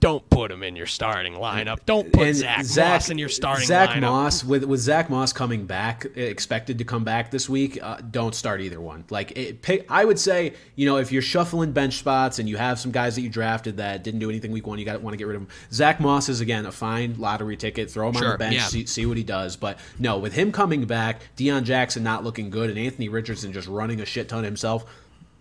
don't put him in your starting lineup. Don't put And Zach, Moss in your starting Zach lineup. Moss with with Zach Moss coming back, expected to come back this week. Uh, don't start either one. Like it, pick, I would say, you know, if you're shuffling bench spots and you have some guys that you drafted that didn't do anything week one, you got to want to get rid of them. Zach Moss is again a fine lottery ticket. Throw him on the bench, yeah. see, see what he does. But no, with him coming back, Deon Jackson not looking good, and Anthony Richardson just running a shit ton himself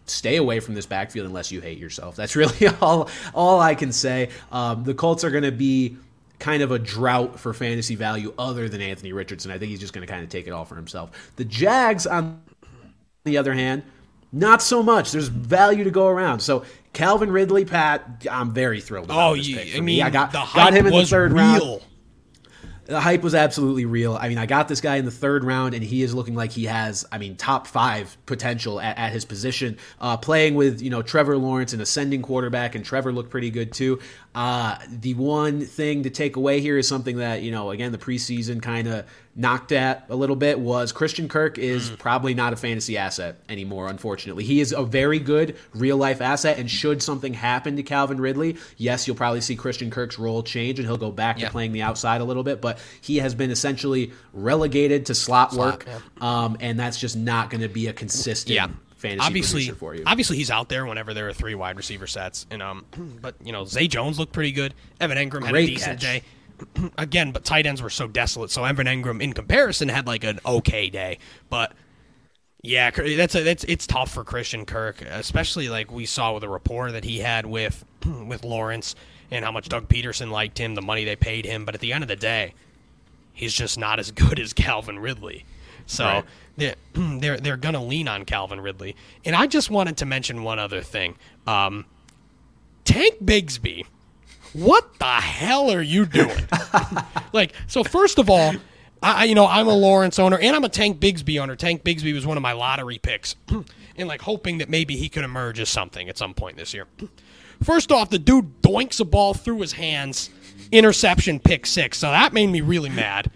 stay away from this backfield unless you hate yourself. That's [LAUGHS] really all all I can say. Um, the Colts are going to be kind of a drought for fantasy value other than Anthony Richardson. I think he's just going to kind of take it all for himself. The Jags, on the other hand, not so much. There's value to go around. So Calvin Ridley, Pat, I'm very thrilled. About Oh, this you, pick for I me. mean, I got the got him in the third real. round. The hype was absolutely real. I mean, I got this guy in the third round, and he is looking like he has, I mean, top five potential at, at his position. Uh, playing with, you know, Trevor Lawrence, an ascending quarterback, and Trevor looked pretty good too. Uh, the one thing to take away here is something that, you know, again, the preseason kind of knocked at a little bit was Christian Kirk is probably not a fantasy asset anymore, unfortunately. He is a very good real life asset, and should something happen to Calvin Ridley, yes, you'll probably see Christian Kirk's role change and he'll go back Yeah. to playing the outside a little bit, but he has been essentially relegated to slot, work, um, and that's just not going to be a consistent Yeah. Fantasy obviously, for you. obviously he's out there whenever there are three wide receiver sets, and um, [CLEARS THROAT] but you know Zay Jones looked pretty good. Evan Engram had a decent catch. day. [CLEARS THROAT] Again, but tight ends were so desolate. So Evan Engram, in comparison, had like an okay day. But yeah, that's a, that's it's tough for Christian Kirk, especially like we saw with the rapport that he had with [CLEARS THROAT] with Lawrence and how much Doug Pederson liked him, the money they paid him. But at the end of the day, he's just not as [LAUGHS] good as Calvin Ridley. So Right. they're [CLEARS THROAT] they're they're gonna lean on Calvin Ridley. And I just wanted to mention one other thing. Um, Tank Bigsby, what the hell are you doing? [LAUGHS] like, so first of all, I I- you know I'm a Lawrence owner and I'm a Tank Bigsby owner. Tank Bigsby was one of my lottery picks, [CLEARS THROAT] and like hoping that maybe he could emerge as something at some point this year. [CLEARS THROAT] First off, the dude doinks a ball through his hands, interception, pick six. So that made me really mad.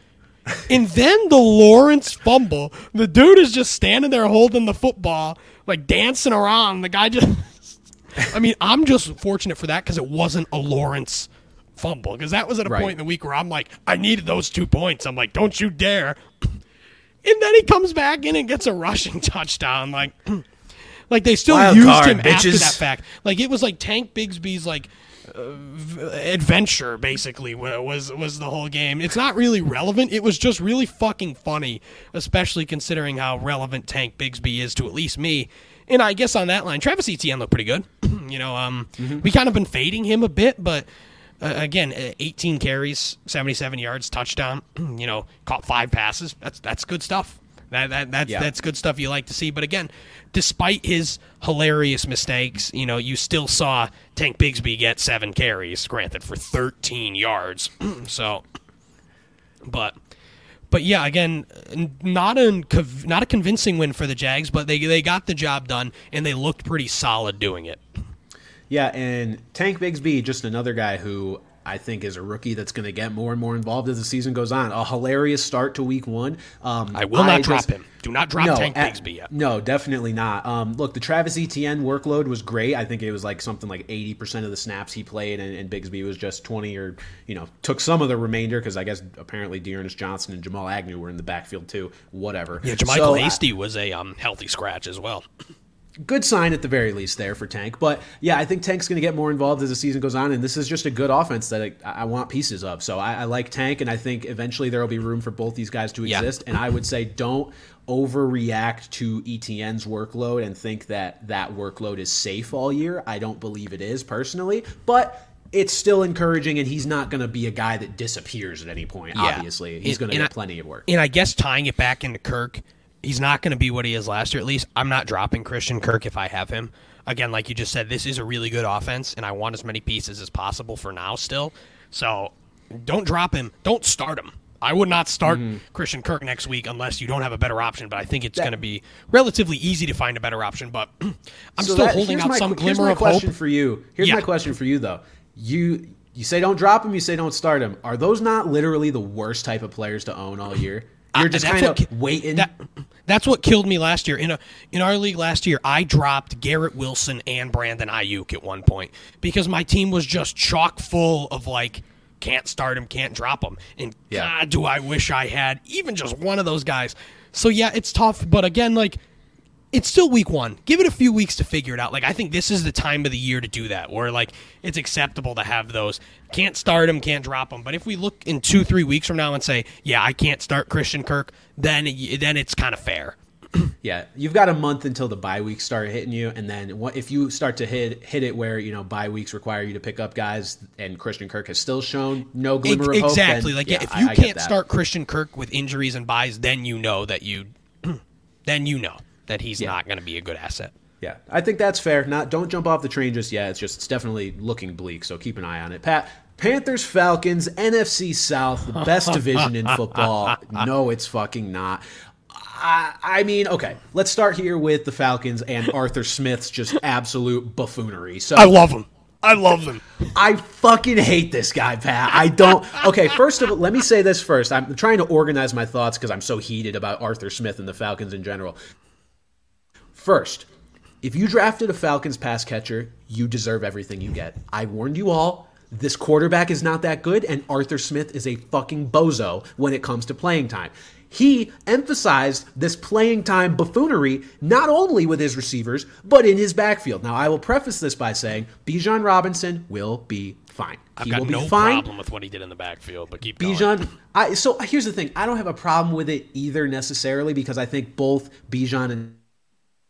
And then the Lawrence fumble. The dude is just standing there holding the football, like dancing around. The guy just. [LAUGHS] I mean, I'm just fortunate for that because it wasn't a Lawrence fumble. Because that was at a Right. point in the week where I'm like, I needed those two points. I'm like, don't you dare. [CLEARS THROAT] And then he comes back in and gets a rushing [LAUGHS] touchdown. Like, [CLEARS THROAT] like they still Wild used card, him after that fact. Like it was like Tank Bigsby's like adventure basically was was the whole game. It's not really relevant. It was just really fucking funny, especially considering how relevant Tank Bigsby is to at least me. And I guess on that line, Travis Etienne looked pretty good. [CLEARS THROAT] you know, um, we kind of been fading him a bit, but uh, again, uh, 18 carries, 77 yards, touchdown. [CLEARS THROAT] you know, caught five passes. That's that's good stuff. That, that that's Yeah. that's good stuff you like to see. But again, despite his hilarious mistakes, you know, you still saw Tank Bigsby get seven carries, granted for 13 yards. [CLEARS THROAT] so, but but yeah, again, not a not a convincing win for the Jags, but they they got the job done and they looked pretty solid doing it. Yeah, and Tank Bigsby, just another guy who I think is a rookie that's going to get more and more involved as the season goes on. A hilarious start to week one. Um, I will not drop just- him. Do not drop no, Tank Bigsby yet. No, definitely not. Um, look, the Travis Etienne workload was great. I think it was like something like eighty percent of the snaps he played, and, and Bigsby was just twenty, or you know, took some of the remainder because I guess apparently D'Ernest Johnson and Jamal Agnew were in the backfield too. Whatever. Yeah, JaMycal So, uh, Hasty was a um, healthy scratch as well. Good sign at the very least there for Tank. But yeah, I think Tank's going to get more involved as the season goes on, and this is just a good offense that I, I want pieces of. So I, I like Tank, and I think eventually there will be room for both these guys to Yeah. exist. And I would say don't overreact to Etienne's workload and think that that workload is safe all year. I don't believe it is personally, but. It's still encouraging, and he's not going to be a guy that disappears at any point. Yeah. Obviously, he's going to get I- plenty of work. And I guess tying it back into Kirk, he's not going to be what he is last year. At least I'm not dropping Christian Kirk if I have him. Again, like you just said, this is a really good offense, and I want as many pieces as possible for now still. So don't drop him. Don't start him. I would not start Mm-hmm. Christian Kirk next week unless you don't have a better option. But I think it's going to be relatively easy to find a better option. But [CLEARS THROAT] I'm So still that- holding here's out my- some here's glimmer my of question hope. for you. Here's Yeah. my question for you though. You you say don't drop him. You say don't start him. Are those not literally the worst type of players to own all year? You're Uh, just that's kind of what- waiting. That, That's what killed me last year. In a in our league last year, I dropped Garrett Wilson and Brandon Aiyuk at one point because my team was just chock full of like can't start him, can't drop him. And Yeah. God, do I wish I had even just one of those guys. So yeah, it's tough, but again, like it's still week one. Give it a few weeks to figure it out. Like I think this is the time of the year to do that, where like it's acceptable to have those. Can't start them, can't drop them. But if we look in two, three weeks from now and say, yeah, I can't start Christian Kirk, then then it's kind of fair. [CLEARS THROAT] Yeah, you've got a month until the bye weeks start hitting you, and then what if you start to hit hit it where you know bye weeks require you to pick up guys, and Christian Kirk has still shown no glimmer of hope. exactly. like yeah, if you I get can't start Christian Kirk with injuries and buys, then you know that you, [CLEARS THROAT] then you know that he's not going to be a good asset. Yeah, I think that's fair. Not don't jump off the train just yet. It's just it's definitely looking bleak. So keep an eye on it. Pat Panthers Falcons NFC South, the best division in football. [LAUGHS] No, it's fucking not. I, I mean, okay, let's start here with the Falcons and Arthur Smith's just absolute buffoonery. So I love him. I love him. I fucking hate this guy, Pat. I don't. Okay, first of all, let me say this first. I'm trying to organize my thoughts because I'm so heated about Arthur Smith and the Falcons in general. First, if you drafted a Falcons pass catcher, you deserve everything you get. I warned you all. This quarterback is not that good, and Arthur Smith is a fucking bozo when it comes to playing time. He emphasized this playing time buffoonery not only with his receivers, but in his backfield. Now, I will preface this by saying Bijan Robinson will be fine. I've he got will be no fine. problem with what he did in the backfield, but keep. Bijan, I so here's the thing. I don't have a problem with it either necessarily because I think both Bijan and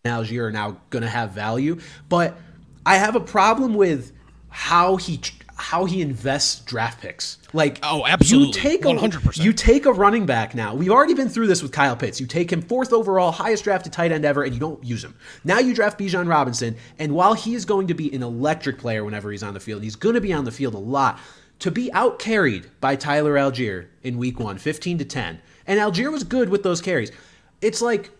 Allgeier are now going to have value, but I have a problem with how he how he invests draft picks. Like Oh, absolutely. You take a 100%. you take a running back now. We've already been through this with Kyle Pitts. You take him fourth overall, highest drafted tight end ever, and you don't use him. Now you draft Bijan Robinson, and while he is going to be an electric player whenever he's on the field, he's going to be on the field a lot. To be out carried by Tyler Allgeier in week one, 15 to 10, and Allgeier was good with those carries. It's like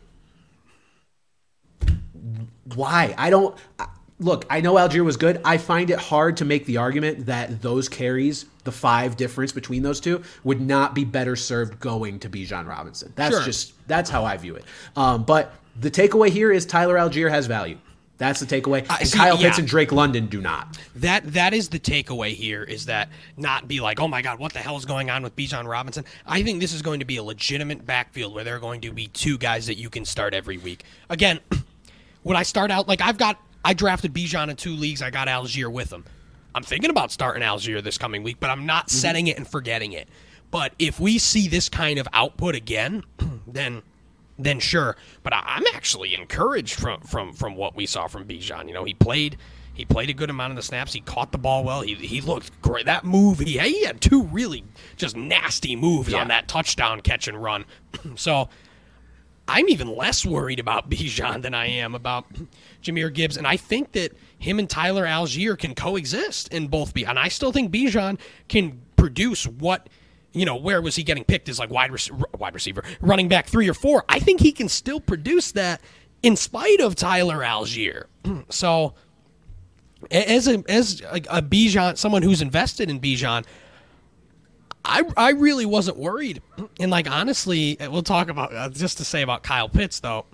why? I don't I- look. I know Allgeier was good. I find it hard to make the argument that those carries, the five difference between those two, would not be better served going to Bijan Robinson. That's Sure. just that's how I view it. Um, but the takeaway here is Tyler Allgeier has value. That's the takeaway. And see, Kyle Pitts and Drake London do not. That that is the takeaway here is that not be like, oh my god, what the hell is going on with Bijan Robinson? I think this is going to be a legitimate backfield where there are going to be two guys that you can start every week. Again, when I start out, like I've got, I drafted Bijan in two leagues. I got Allgeier with him. I'm thinking about starting Allgeier this coming week, but I'm not mm-hmm. setting it and forgetting it. But if we see this kind of output again, [CLEARS THROAT] then then sure. But I, I'm actually encouraged from from from what we saw from Bijan. You know, he played he played a good amount of the snaps. He caught the ball well. He he looked great. That move, he, he had two really just nasty moves Yeah. on that touchdown catch and run. [CLEARS THROAT] so I'm even less worried about [LAUGHS] Bijan than I am about [CLEARS THROAT] Jahmyr Gibbs, and I think that him and Tyler Allgeier can coexist and both be. And I still think Bijan can produce what you know. Where was he getting picked as like wide rec- wide receiver, running back three or four? I think he can still produce that in spite of Tyler Allgeier. [CLEARS THROAT] so as a as a, a Bijan, someone who's invested in Bijan, I I really wasn't worried. And like honestly, we'll talk about uh, just to say about Kyle Pitts though.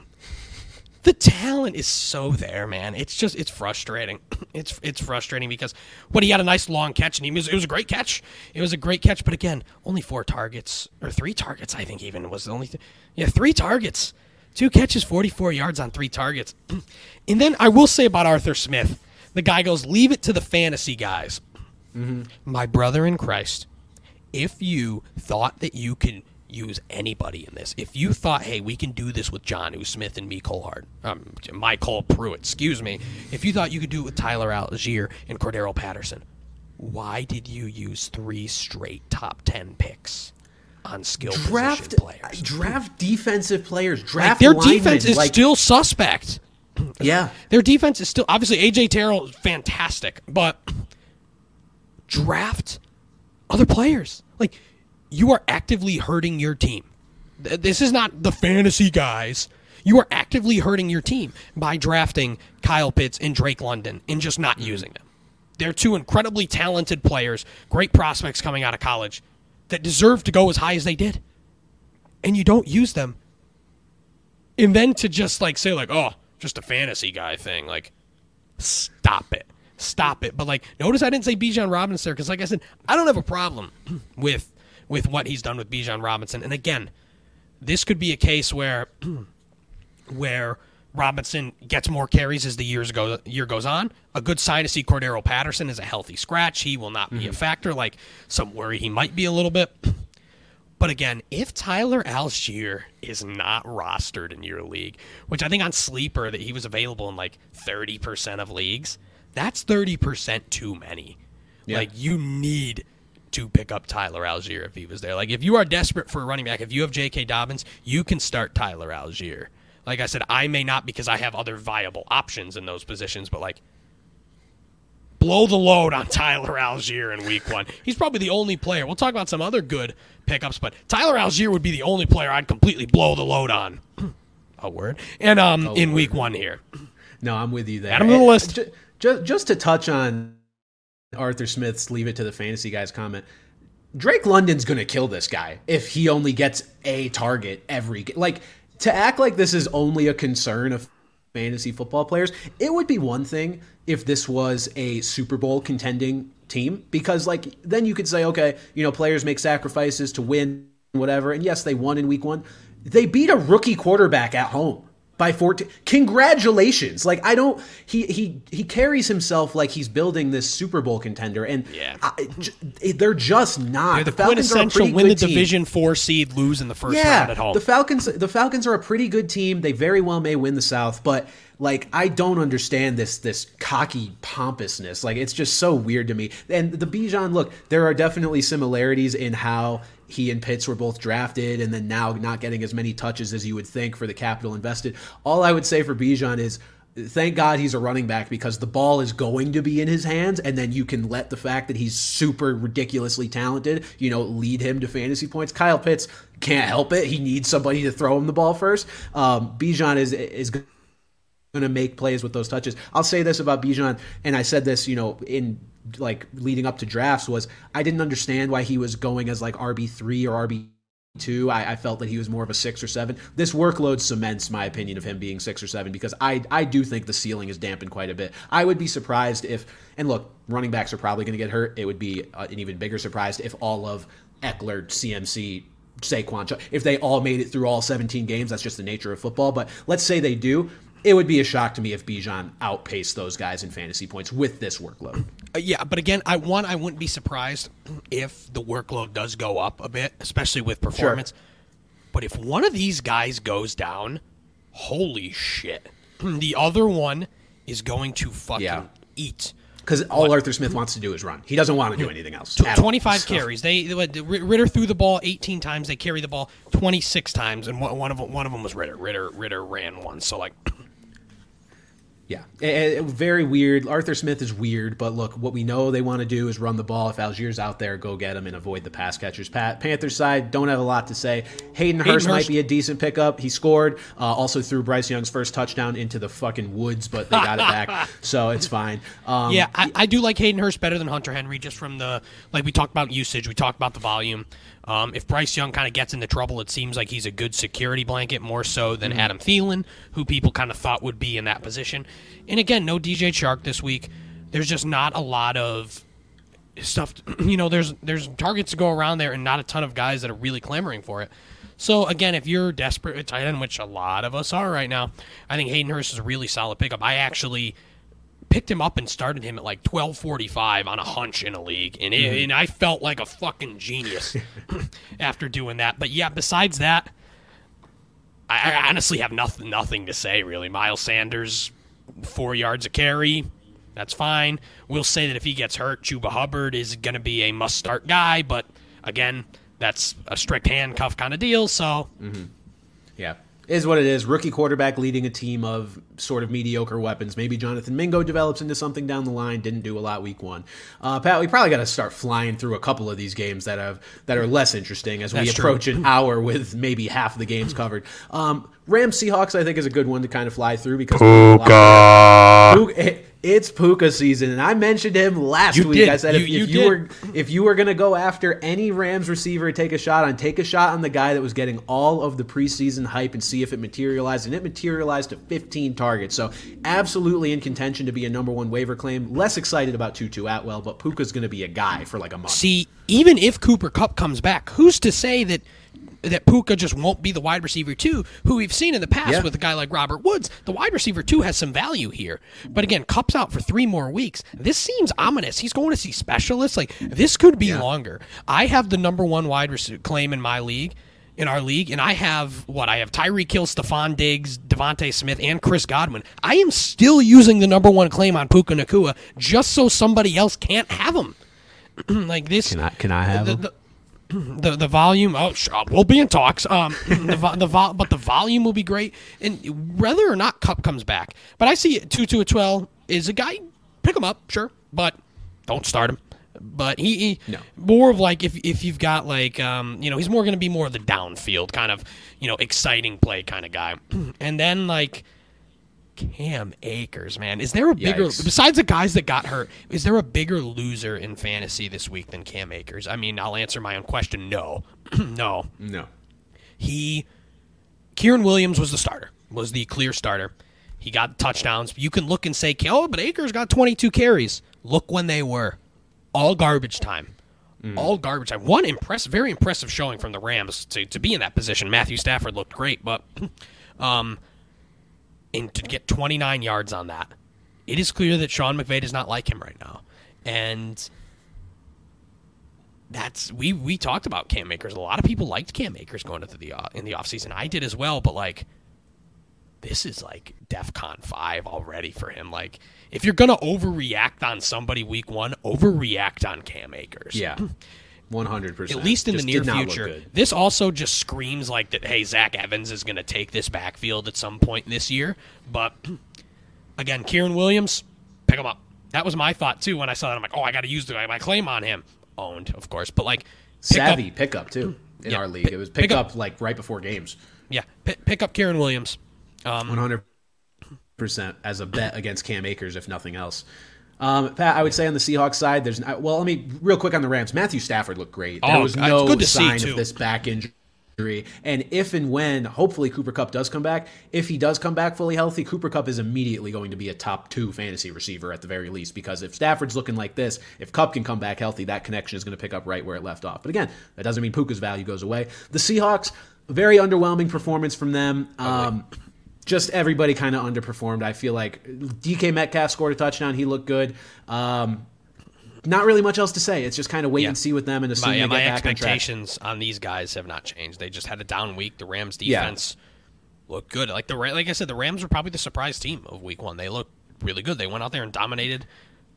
The talent is so there, man. It's just it's frustrating. [CLEARS THROAT] It's it's frustrating because when he had a nice long catch and he was it was a great catch. It was a great catch, but again, only four targets or three targets. I think even was the only th- yeah three targets, two catches, forty four yards on three targets. [CLEARS THROAT] and then I will say about Arthur Smith, the guy goes leave it to the fantasy guys. My brother in Christ, if you thought that you could use anybody in this, if you thought, hey, we can do this with Jonnu Smith and me Colhard, um, MyCole Pruitt, excuse me, if you thought you could do it with Tyler Allgeier and Cordarrelle Patterson, why did you use three straight top ten picks on skill Draft position players? draft defensive players. Like, Draft their linemen, defense is like- still suspect. [CLEARS THROAT] yeah. Their defense is still obviously AJ Terrell is fantastic, but draft other players. Like you are actively hurting your team. This is not the fantasy guys. You are actively hurting your team by drafting Kyle Pitts and Drake London and just not mm-hmm. using them. They're two incredibly talented players, great prospects coming out of college that deserve to go as high as they did. And you don't use them. and then to just like say like, oh, just a fantasy guy thing, like, stop it, stop it. But like, notice I didn't say Bijan Robinson there because, like I said, I don't have a problem [CLEARS THROAT] with with what he's done with Bijan Robinson. And again, this could be a case where [CLEARS THROAT] where Robinson gets more carries as the years go year goes on. A good sign to see Cordarrelle Patterson is a healthy scratch. He will not be mm-hmm. a factor. Like some worry he might be a little bit. [CLEARS THROAT] But again, if Tyler Allgeier is not rostered in your league, which I think on Sleeper that he was available in like 30% of leagues, that's 30% too many. Yeah. Like you need to pick up Tyler Allgeier if he was there. Like if you are desperate for a running back, if you have J.K. Dobbins, you can start Tyler Allgeier. Like I said, I may not because I have other viable options in those positions, but like blow the load on [LAUGHS] Tyler Allgeier in week one. He's probably the only player. We'll talk about some other good pickups, but Tyler Allgeier would be the only player I'd completely blow the load on. [CLEARS THROAT] a word. And um, in word. week one here. No, I'm with you there. Add him to the list. Just, just to touch on Arthur Smith's leave it to the fantasy guys comment. Drake London's going to kill this guy if he only gets a target every like to act like this is only a concern of fantasy football players. It would be one thing if this was a Super Bowl contending team because like then you could say okay, you know, players make sacrifices to win whatever. And yes, they won in week 1. They beat a rookie quarterback at home by 14 congratulations. Like i don't he he he carries himself like he's building this super bowl contender and yeah. I, they're just not. They're the, the quintessential win the division four seed lose in the first yeah, round at home. the falcons the falcons are a pretty good team. They very well may win the south but like I don't understand this this cocky pompousness. Like it's just so weird to me. And the Bijan look, there are definitely similarities in how he and Pitts were both drafted and then now not getting as many touches as you would think for the capital invested. All I would say for Bijan is thank God he's a running back because the ball is going to be in his hands, and then you can let the fact that he's super ridiculously talented, you know, lead him to fantasy points. Kyle Pitts can't help it; he needs somebody to throw him the ball first. Um, Bijan is is going to make plays with those touches. I'll say this about Bijan, and I said this, you know, in like leading up to drafts was I didn't understand why he was going as like RB three or RB two. I, I, felt that he was more of a six or seven. This workload cements my opinion of him being six or seven because I I do think the ceiling is dampened quite a bit. I would be surprised if and look, running backs are probably going to get hurt. It would be uh, an even bigger surprise if all of Ekeler, CMC, Saquon, if they all made it through all 17 games. That's just the nature of football. But let's say they do it would be a shock to me if Bijan outpaced those guys in fantasy points with this workload. Uh, yeah, but again, I one I wouldn't be surprised if the workload does go up a bit, especially with performance. Sure. But if one of these guys goes down, holy shit. [CLEARS THROAT] The other one is going to fucking yeah. eat. Because all what? Arthur Smith wants to do is run. He doesn't want to do anything else. Twenty-five carries. They Ridder threw the ball eighteen times. They carry the ball twenty-six times, and one of them, one of them was Ridder. Ritter Ridder ran one. So like yeah, it, it, very weird. Arthur Smith is weird, but look, what we know they want to do is run the ball. If Allgeier's out there, go get him and avoid the pass catchers. Pat, Panthers side don't have a lot to say. Hayden, Hayden Hurst, Hurst might be a decent pickup. He scored. Uh, also threw Bryce Young's first touchdown into the fucking woods, but they got it back, [LAUGHS] so it's fine. Um, yeah, I, I do like Hayden Hurst better than Hunter Henry, just from the like we talked about usage, we talked about the volume. Um, if Bryce Young kind of gets into trouble, it seems like he's a good security blanket more so than mm-hmm. Adam Thielen, who people kind of thought would be in that position. And again, no DJ Chark this week. There's just not a lot of stuff. [CLEARS THROAT] You know, there's there's targets to go around there, and not a ton of guys that are really clamoring for it. So again, if you're desperate at tight end, which a lot of us are right now, I think Hayden Hurst is a really solid pickup. I actually picked him up and started him at like 12:45 on a hunch in a league, and, it, mm-hmm. and I felt like a fucking genius [LAUGHS] [LAUGHS] after doing that. But yeah, besides that, I, I, honestly have nothing nothing to say really. Miles Sanders, four yards of carry, that's fine. We'll say that if he gets hurt, Chuba Hubbard is going to be a must start guy, but again, that's a strict handcuff kind of deal. So, mm-hmm. yeah, is what it is. Rookie quarterback leading a team of sort of mediocre weapons. Maybe Jonathan Mingo develops into something down the line. Didn't do a lot week one. Uh, Pat, we probably got to start flying through a couple of these games that have that are less interesting as That's we approach true. an [LAUGHS] hour with maybe half the games covered. Um, Rams Seahawks, I think, is a good one to kind of fly through because. Puka. It's Puka season, and I mentioned him last You week. did. I said if You- if you you were if you were gonna go after any Rams receiver take a shot on, take a shot on the guy that was getting all of the preseason hype and see if it materialized. And it materialized to 15 targets. So absolutely in contention to be a number one waiver claim. Less excited about Tutu Atwell, but Puka's gonna be a guy for like a month. See, even if Cooper Kupp comes back, who's to say that that Puka just won't be the wide receiver two, who we've seen in the past Yeah. with a guy like Robert Woods. The wide receiver two has some value here, but again, Kupp's out for three more weeks. This seems ominous. He's going to see specialists. Like this could be longer. I have the number one wide receiver claim in my league. In our league, and I have what I have: Tyreek Hill, Stefon Diggs, DeVonta Smith, and Chris Godwin. I am still using the number one claim on Puka Nacua just so somebody else can't have him. [CLEARS THROAT] like this, Can I can I have the, him? the, the the volume. Oh, sh- we'll be in talks. Um, [LAUGHS] the vo- the vo- but the volume will be great, and whether or not Kupp comes back, but I see Tutu Atwell is a guy. Pick him up, sure, but don't start him. But he, he No. more of like if if you've got like um you know he's more going to be more of the downfield kind of you know exciting play kind of guy, [CLEARS THROAT] and then like. Cam Akers, man. Is there a bigger Yikes. besides the guys that got hurt, is there a bigger loser in fantasy this week than Cam Akers? I mean, I'll answer my own question. No. [CLEARS THROAT] no. no. He Kyren Williams was the starter, was the clear starter. He got touchdowns. You can look and say, oh, but Akers got 22 carries. Look when they were. All garbage time. All garbage time. One impressive, very impressive showing from the Rams to, to be in that position. Matthew Stafford looked great, but [CLEARS THROAT] um, and to get 29 yards on that, it is clear that Sean McVay does not like him right now. And that's we we talked about Cam Akers. A lot of people liked Cam Akers going into the uh, in the offseason. I did as well, but like this is like DEFCON five already for him. Like if you're gonna overreact on somebody week one, overreact on Cam Akers. Yeah. [CLEARS THROAT] One hundred percent. At least in the near future. This also just screams like that. Hey, Zach Evans is going to take this backfield at some point this year. But [CLEARS THROAT] again, Kyren Williams, pick him up. That was my thought too when I saw that. I'm like, oh, I got to use the, my claim on him. Owned, of course, but like pick up- Savvy pickup too in Yeah, our league. pick- it was pick picked up- up, like right before games. yeah, pick, pick up Kyren Williams. Um, one hundred percent as a bet against Cam Akers, if nothing else. Um, Pat, I would say on the Seahawks side, there's well, let me real quick on the Rams. Matthew Stafford looked great. There Oh, was no good to see, sign too. of this back injury. And if and when, hopefully Cooper Kupp does come back. If he does come back fully healthy, Cooper Kupp is immediately going to be a top two fantasy receiver at the very least. Because if Stafford's looking like this, if Kupp can come back healthy, that connection is going to pick up right where it left off. But again, that doesn't mean Puka's value goes away. The Seahawks, very underwhelming performance from them. Um, just everybody kind of underperformed. I feel like DK Metcalf scored a touchdown. He looked good. Um, not really much else to say. It's just kind of wait Yeah. and see with them and assume My, yeah, my back on expectations on, these guys have not changed. They just had a down week. The Rams Yeah. defense looked good. Like the like I said, the Rams were probably the surprise team of week one. They looked really good. They went out there and dominated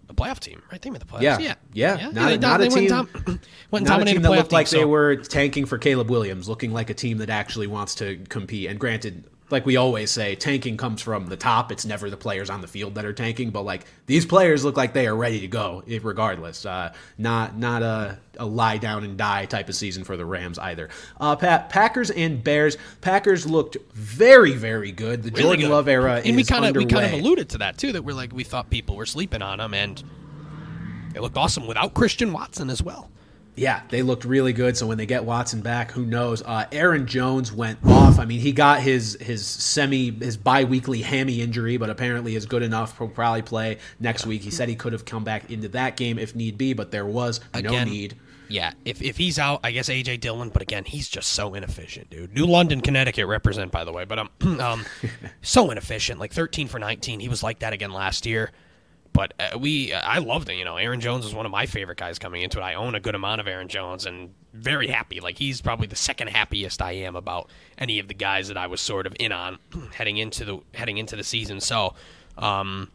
a playoff team. Right? They made the playoffs. Yeah. yeah, Yeah. Not a- they, not a they went, team- dom- [CLEARS THROAT] went Not a team that looked like team, they were tanking for Caleb Williams, looking like a team that actually wants to compete. And granted, like we always say, tanking comes from the top. It's never the players on the field that are tanking, but like these players look like they are ready to go, regardless. Uh, not not a, a lie down and die type of season for the Rams either. Uh, Pat, Packers and Bears. Packers looked very very good. The really Jordan good. Love era and we kind of we kind of alluded to that too. That we're like we thought people were sleeping on them, and they looked awesome without Christian Watson as well. Yeah, they looked really good. So when they get Watson back, who knows? Uh, Aaron Jones went off. I mean, he got his his semi his biweekly hammy injury, but apparently is good enough. He'll probably play next week. He said he could have come back into that game if need be, but there was no Again, need. Yeah, if, if he's out, I guess AJ Dillon. But again, he's just so inefficient, dude. New London, Connecticut represent, by the way. But um, [CLEARS THROAT] um, so inefficient. Like thirteen for nineteen. He was like that again last year. But uh, we, I loved it. You know, Aaron Jones was one of my favorite guys coming into it. I own a good amount of Aaron Jones, and very happy. Like he's probably the second happiest I am about any of the guys that I was sort of in on [CLEARS THROAT] heading into the heading into the season. So, um,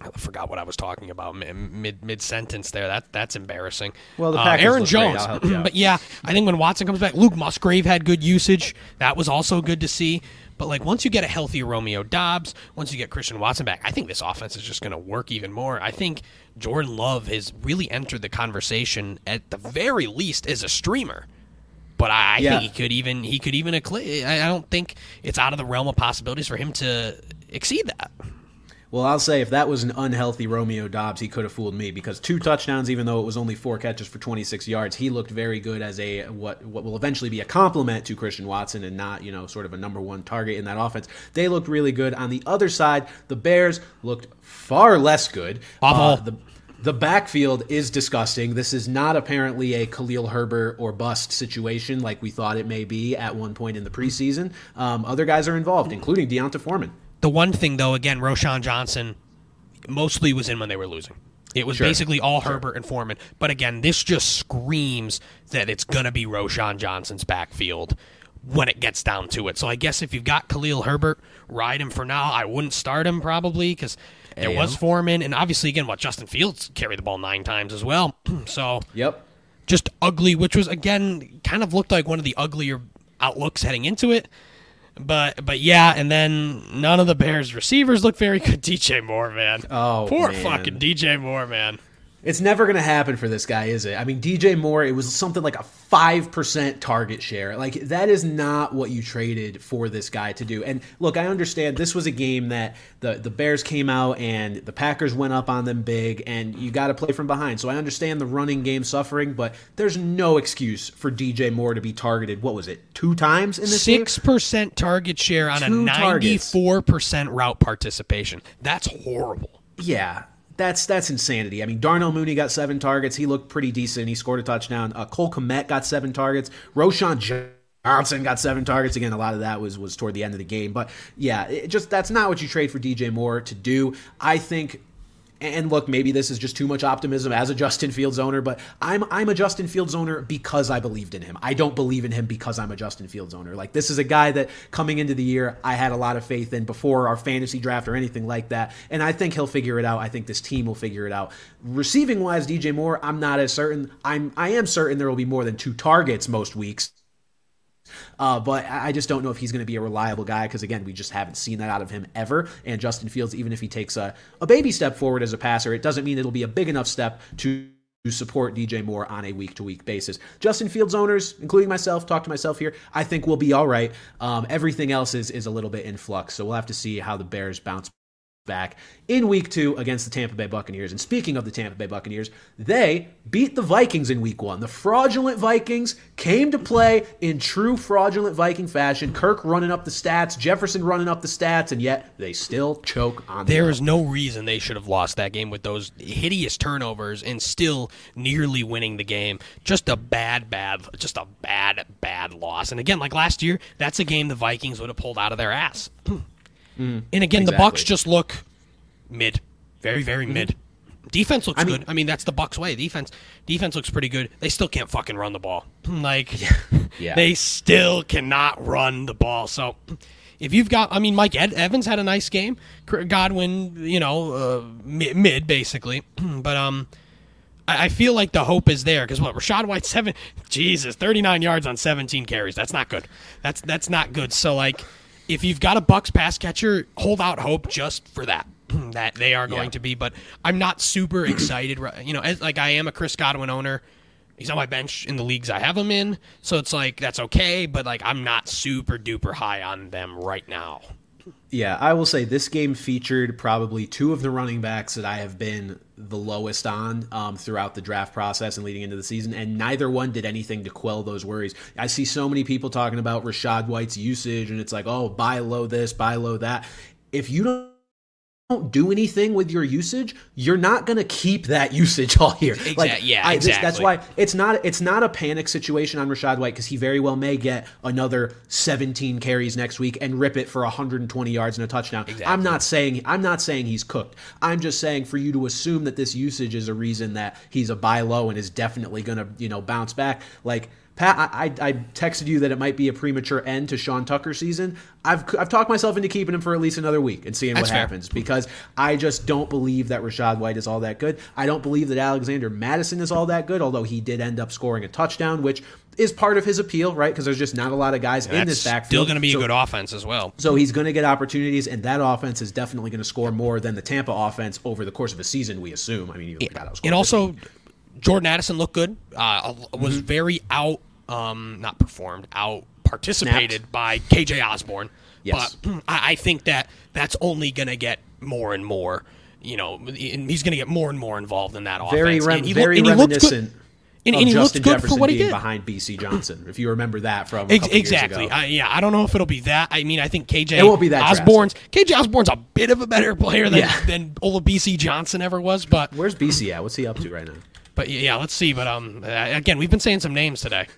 I forgot what I was talking about mid mid sentence there. That that's embarrassing. Well, the Uh, Aaron. Jones, I'll help you [CLEARS THROAT] out. but yeah, I think when Watson comes back, Luke Musgrave had good usage. That was also good to see. But like once you get a healthy Romeo Doubs, once you get Christian Watson back, I think this offense is just going to work even more. I think Jordan Love has really entered the conversation at the very least as a streamer. But I, I Yeah. think he could even he could even I don't think it's out of the realm of possibilities for him to exceed that. Well, I'll say if that was an unhealthy Romeo Doubs, he could have fooled me because two touchdowns, even though it was only four catches for 26 yards, he looked very good as a what what will eventually be a compliment to Christian Watson and not you know sort of a number one target in that offense. They looked really good. On the other side, the Bears looked far less good. Uh, the the backfield is disgusting. This is not apparently a Khalil Herbert or bust situation like we thought it may be at one point in the preseason. Um, other guys are involved, including D'Onta Foreman. The one thing, though, again, Roschon Johnson mostly was in when they were losing. It was Sure. basically all Herbert and Foreman. But again, this just screams that it's going to be Roschon Johnson's backfield when it gets down to it. So I guess if you've got Khalil Herbert, ride him for now. I wouldn't start him probably because there was Foreman. And obviously, again, what Justin Fields carried the ball nine times as well. [CLEARS THROAT] so Yep. just ugly, which was, again, kind of looked like one of the uglier outlooks heading into it. But but yeah, and then none of the Bears receivers look very good. [LAUGHS] DJ Moore, man. Oh, poor man. fucking DJ Moore, man. It's never going to happen for this guy, is it? I mean, DJ Moore, it was something like a 5% target share. Like, that is not what you traded for this guy to do. And look, I understand this was a game that the, the Bears came out and the Packers went up on them big, and you got to play from behind. So I understand the running game suffering, but there's no excuse for DJ Moore to be targeted. What was it, two times in this? Six percent target share on a Two targets. ninety-four percent route participation. That's horrible. Yeah, that's that's insanity. I mean, Darnell Mooney got seven targets. He looked pretty decent. He scored a touchdown. Uh, Cole Kmet got seven targets. Roschon Johnson got seven targets. Again, a lot of that was was toward the end of the game. But yeah, just that's not what you trade for DJ Moore to do. I think. And look, maybe this is just too much optimism as a Justin Fields owner, but I'm I'm a Justin Fields owner because I believed in him. I don't believe in him because I'm a Justin Fields owner. Like this is a guy that coming into the year I had a lot of faith in before our fantasy draft or anything like that, and I think he'll figure it out. I think this team will figure it out. Receiving wise, DJ Moore, I'm not as certain. I'm I am certain there will be more than two targets most weeks. Uh, but I just don't know if he's going to be a reliable guy because, again, we just haven't seen that out of him ever. And Justin Fields, even if he takes a, a baby step forward as a passer, it doesn't mean it'll be a big enough step to to support DJ Moore on a week to week basis. Justin Fields owners, including myself, talk to myself here, I think we'll be all right. Um, everything else is, is a little bit in flux. So we'll have to see how the Bears bounce back in week two against the Tampa Bay Buccaneers. And speaking of the Tampa Bay Buccaneers, they beat the Vikings in week one. The fraudulent Vikings came to play in true fraudulent Viking fashion. Kirk running up the stats, Jefferson running up the stats, and yet they still choke on the There is no reason they should have lost that game with those hideous turnovers and still nearly winning the game. Just a bad, bad, just a bad, bad loss. And again, like last year, that's a game the Vikings would have pulled out of their ass. [CLEARS THROAT] and again, the Bucks just look mid, very, very mid. Defense looks good. I mean, that's the Bucks way. Defense, defense looks pretty good. They still can't fucking run the ball. [LAUGHS] Like, [LAUGHS] Yeah. they still cannot run the ball. So, if you've got, I mean, Mike Ed- Evans had a nice game. Godwin, you know, uh, mid, mid basically, [CLEARS THROAT] but um. I I feel like the hope is there because what Rachaad White seven [LAUGHS] Jesus thirty nine yards on seventeen carries that's not good that's that's not good so like if you've got a Bucks pass catcher hold out hope just for that [CLEARS THROAT] that they are going Yeah. to be. But I'm not super excited you know as, like I am a Chris Godwin owner. He's on my bench in the leagues I have him in so it's like that's okay but like I'm not super duper high on them right now Yeah, I will say this game featured probably two of the running backs that I have been the lowest on um, throughout the draft process and leading into the season, and neither one did anything to quell those worries. I see so many people talking about Rachaad White's usage, and it's like, oh, buy low this, buy low that. If you don't don't do anything with your usage, you're not going to keep that [LAUGHS] usage all year. Exact- yeah, I- this- that's why it's not it's not a panic situation on Rachaad White because he very well may get another 17 carries next week and rip it for 120 yards and a touchdown. I'm not saying I'm not saying he's cooked. I'm just saying for you to assume that this usage is a reason that he's a buy low and is definitely going to you know bounce back. Like Pat, I, I I texted you that it might be a premature end to Sean Tucker's season. I've I've talked myself into keeping him for at least another week and seeing That's what fair. happens because I just don't believe that Rachaad White is all that good. I don't believe that Alexander Mattison is all that good, although he did end up scoring a touchdown, which is part of his appeal, right? Because there's just not a lot of guys in this backfield. still going to be So- a good offense as well so he's going to get opportunities, and that offense is definitely going to score more than the Tampa offense over the course of a season. We assume. I mean, to and also Jordan Addison looked good. Uh, was Mm-hmm. very out, um, not performed, out participated by KJ Osborn. Yes. But [CLEARS THROAT] I, I think that that's only going to get more and more. You know, and he's going to get more and more involved in that Very, offense. rem- And he very looked- and reminiscent And, and he Justin good Jefferson for what he being did. behind Bisi Johnson. if you remember that from a Ex- exactly. years ago. I, yeah, I don't know if it'll be that. I mean, I think KJ It won't be that Osborn's KJ Osborn's a bit of a better player than Yeah. than Olabisi Johnson ever was, but Where's Bisi at? What's he up to right now? But yeah, let's see. But um, uh, again, we've been saying some names today. [LAUGHS]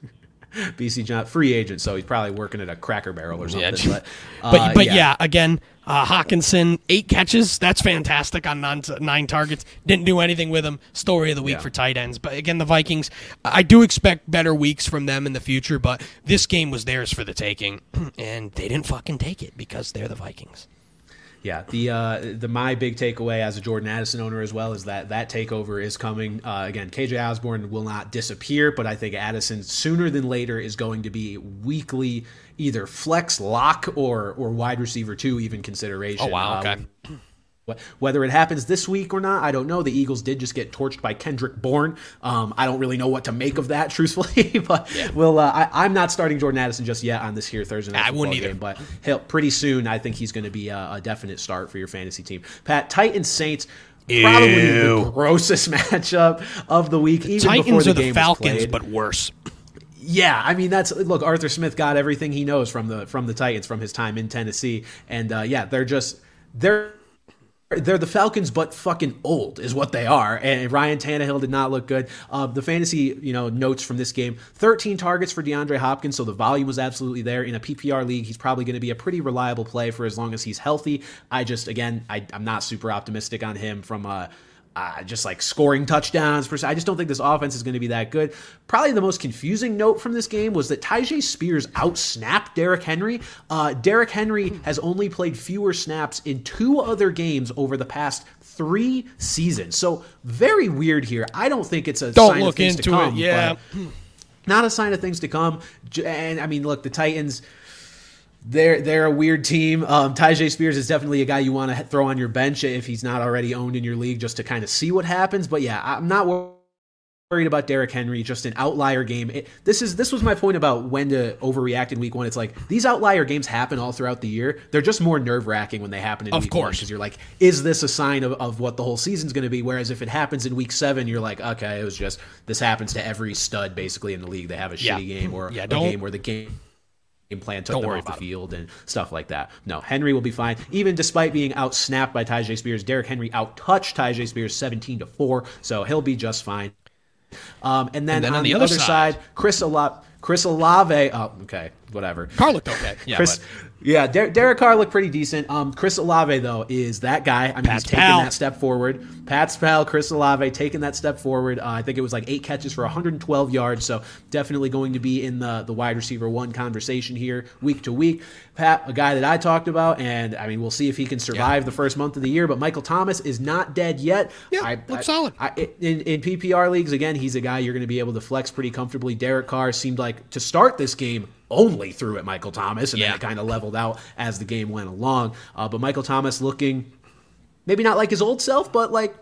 Bisi John, free agent, so he's probably working at a Cracker Barrel or something. Yeah. [LAUGHS] but uh, But but yeah, again, uh, Hockenson eight catches. That's fantastic on nine, nine targets. Didn't do anything with him. Story of the week Yeah. for tight ends. But again, the Vikings. I do expect better weeks from them in the future. But this game was theirs for the taking, [CLEARS THROAT] and they didn't fucking take it because they're the Vikings. Yeah, the uh, the my big takeaway as a Jordan Addison owner as well is that that takeover is coming. Uh, again, KJ Osborn will not disappear, but I think Addison sooner than later is going to be weekly either flex lock or or wide receiver two even consideration. Oh, wow, Uh, okay. Whether it happens this week or not, I don't know. The Eagles did just get torched by Kendrick Bourne. Um, I don't really know what to make of that, [LAUGHS] truthfully. [LAUGHS] but well, uh, I, I'm not starting Jordan Addison just yet on this here Thursday night I wouldn't either. game. But he'll, pretty soon, I think he's going to be a, a definite start for your fantasy team. Pat, Titans Saints. Probably Ew. the grossest [LAUGHS] matchup of the week. Even before Titans the are the game Falcons, but worse. Yeah, I mean that's look. Arthur Smith got everything he knows from the from the Titans from his time in Tennessee, and uh, yeah, they're just they're they're the Falcons, but fucking old is what they are. And Ryan Tannehill did not look good. Uh, the fantasy you know notes from this game: 13 targets for DeAndre Hopkins, so the volume was absolutely there. In a PPR league, he's probably going to be a pretty reliable play for as long as he's healthy. I just again, I, I'm not super optimistic on him from a uh, just like scoring touchdowns. per se. I just don't think this offense is going to be that good. Probably the most confusing note from this game was that Tyjae Spears outsnapped Derrick Henry. Uh, Derrick Henry has only played fewer snaps in two other games over the past three seasons. So very weird here. I don't think it's a Don't sign look of things into to come. it. Yeah. not a sign of things to come. And I mean, look, the Titans. They're they're a weird team. Um, Tyjae Spears is definitely a guy you want to throw on your bench if he's not already owned in your league, just to kind of see what happens. But yeah, I'm not worried about Derrick Henry. Just an outlier game. It, this is this was my point about when to overreact in week one. It's like these outlier games happen all throughout the year. They're just more nerve wracking when they happen in Of week course. because you're like, is this a sign of, of what the whole season's going to be? Whereas if it happens in week seven, you're like, okay, it was just this happens to every stud basically in the league. They have a Yeah. shitty game or Yeah, a game where the game plan took Don't them off the field and stuff like that. No, Henry will be fine. Even despite being out snapped by Tyjae Spears, Derrick Henry out touched Tyjae Spears 17 to 4, so he'll be just fine. Um, and then, And then on, the, other, side, Chris Olave, Chris Olave, oh, okay, whatever. Carr looked okay. [LAUGHS] Yeah, Chris, yeah, Der- Derek Carr looked pretty decent. Um, Chris Olave though is that guy. I mean, Pat's he's taking pal. that step forward. Pat's pal, Chris Olave, taking that step forward. Uh, I think it was like eight catches for 112 yards. So definitely going to be in the the wide receiver one conversation here week to week. Pat, a guy that I talked about, and I mean, we'll see if he can survive the first month of the year. But Michael Thomas is not dead yet. Yeah, I, looks I- solid. I, in, in PPR leagues, again, he's a guy you're going to be able to flex pretty comfortably. Derek Carr seemed like to start this game only threw at Michael Thomas, and Yeah. then it kind of leveled out as the game went along. Uh, but Michael Thomas looking maybe not like his old self, but like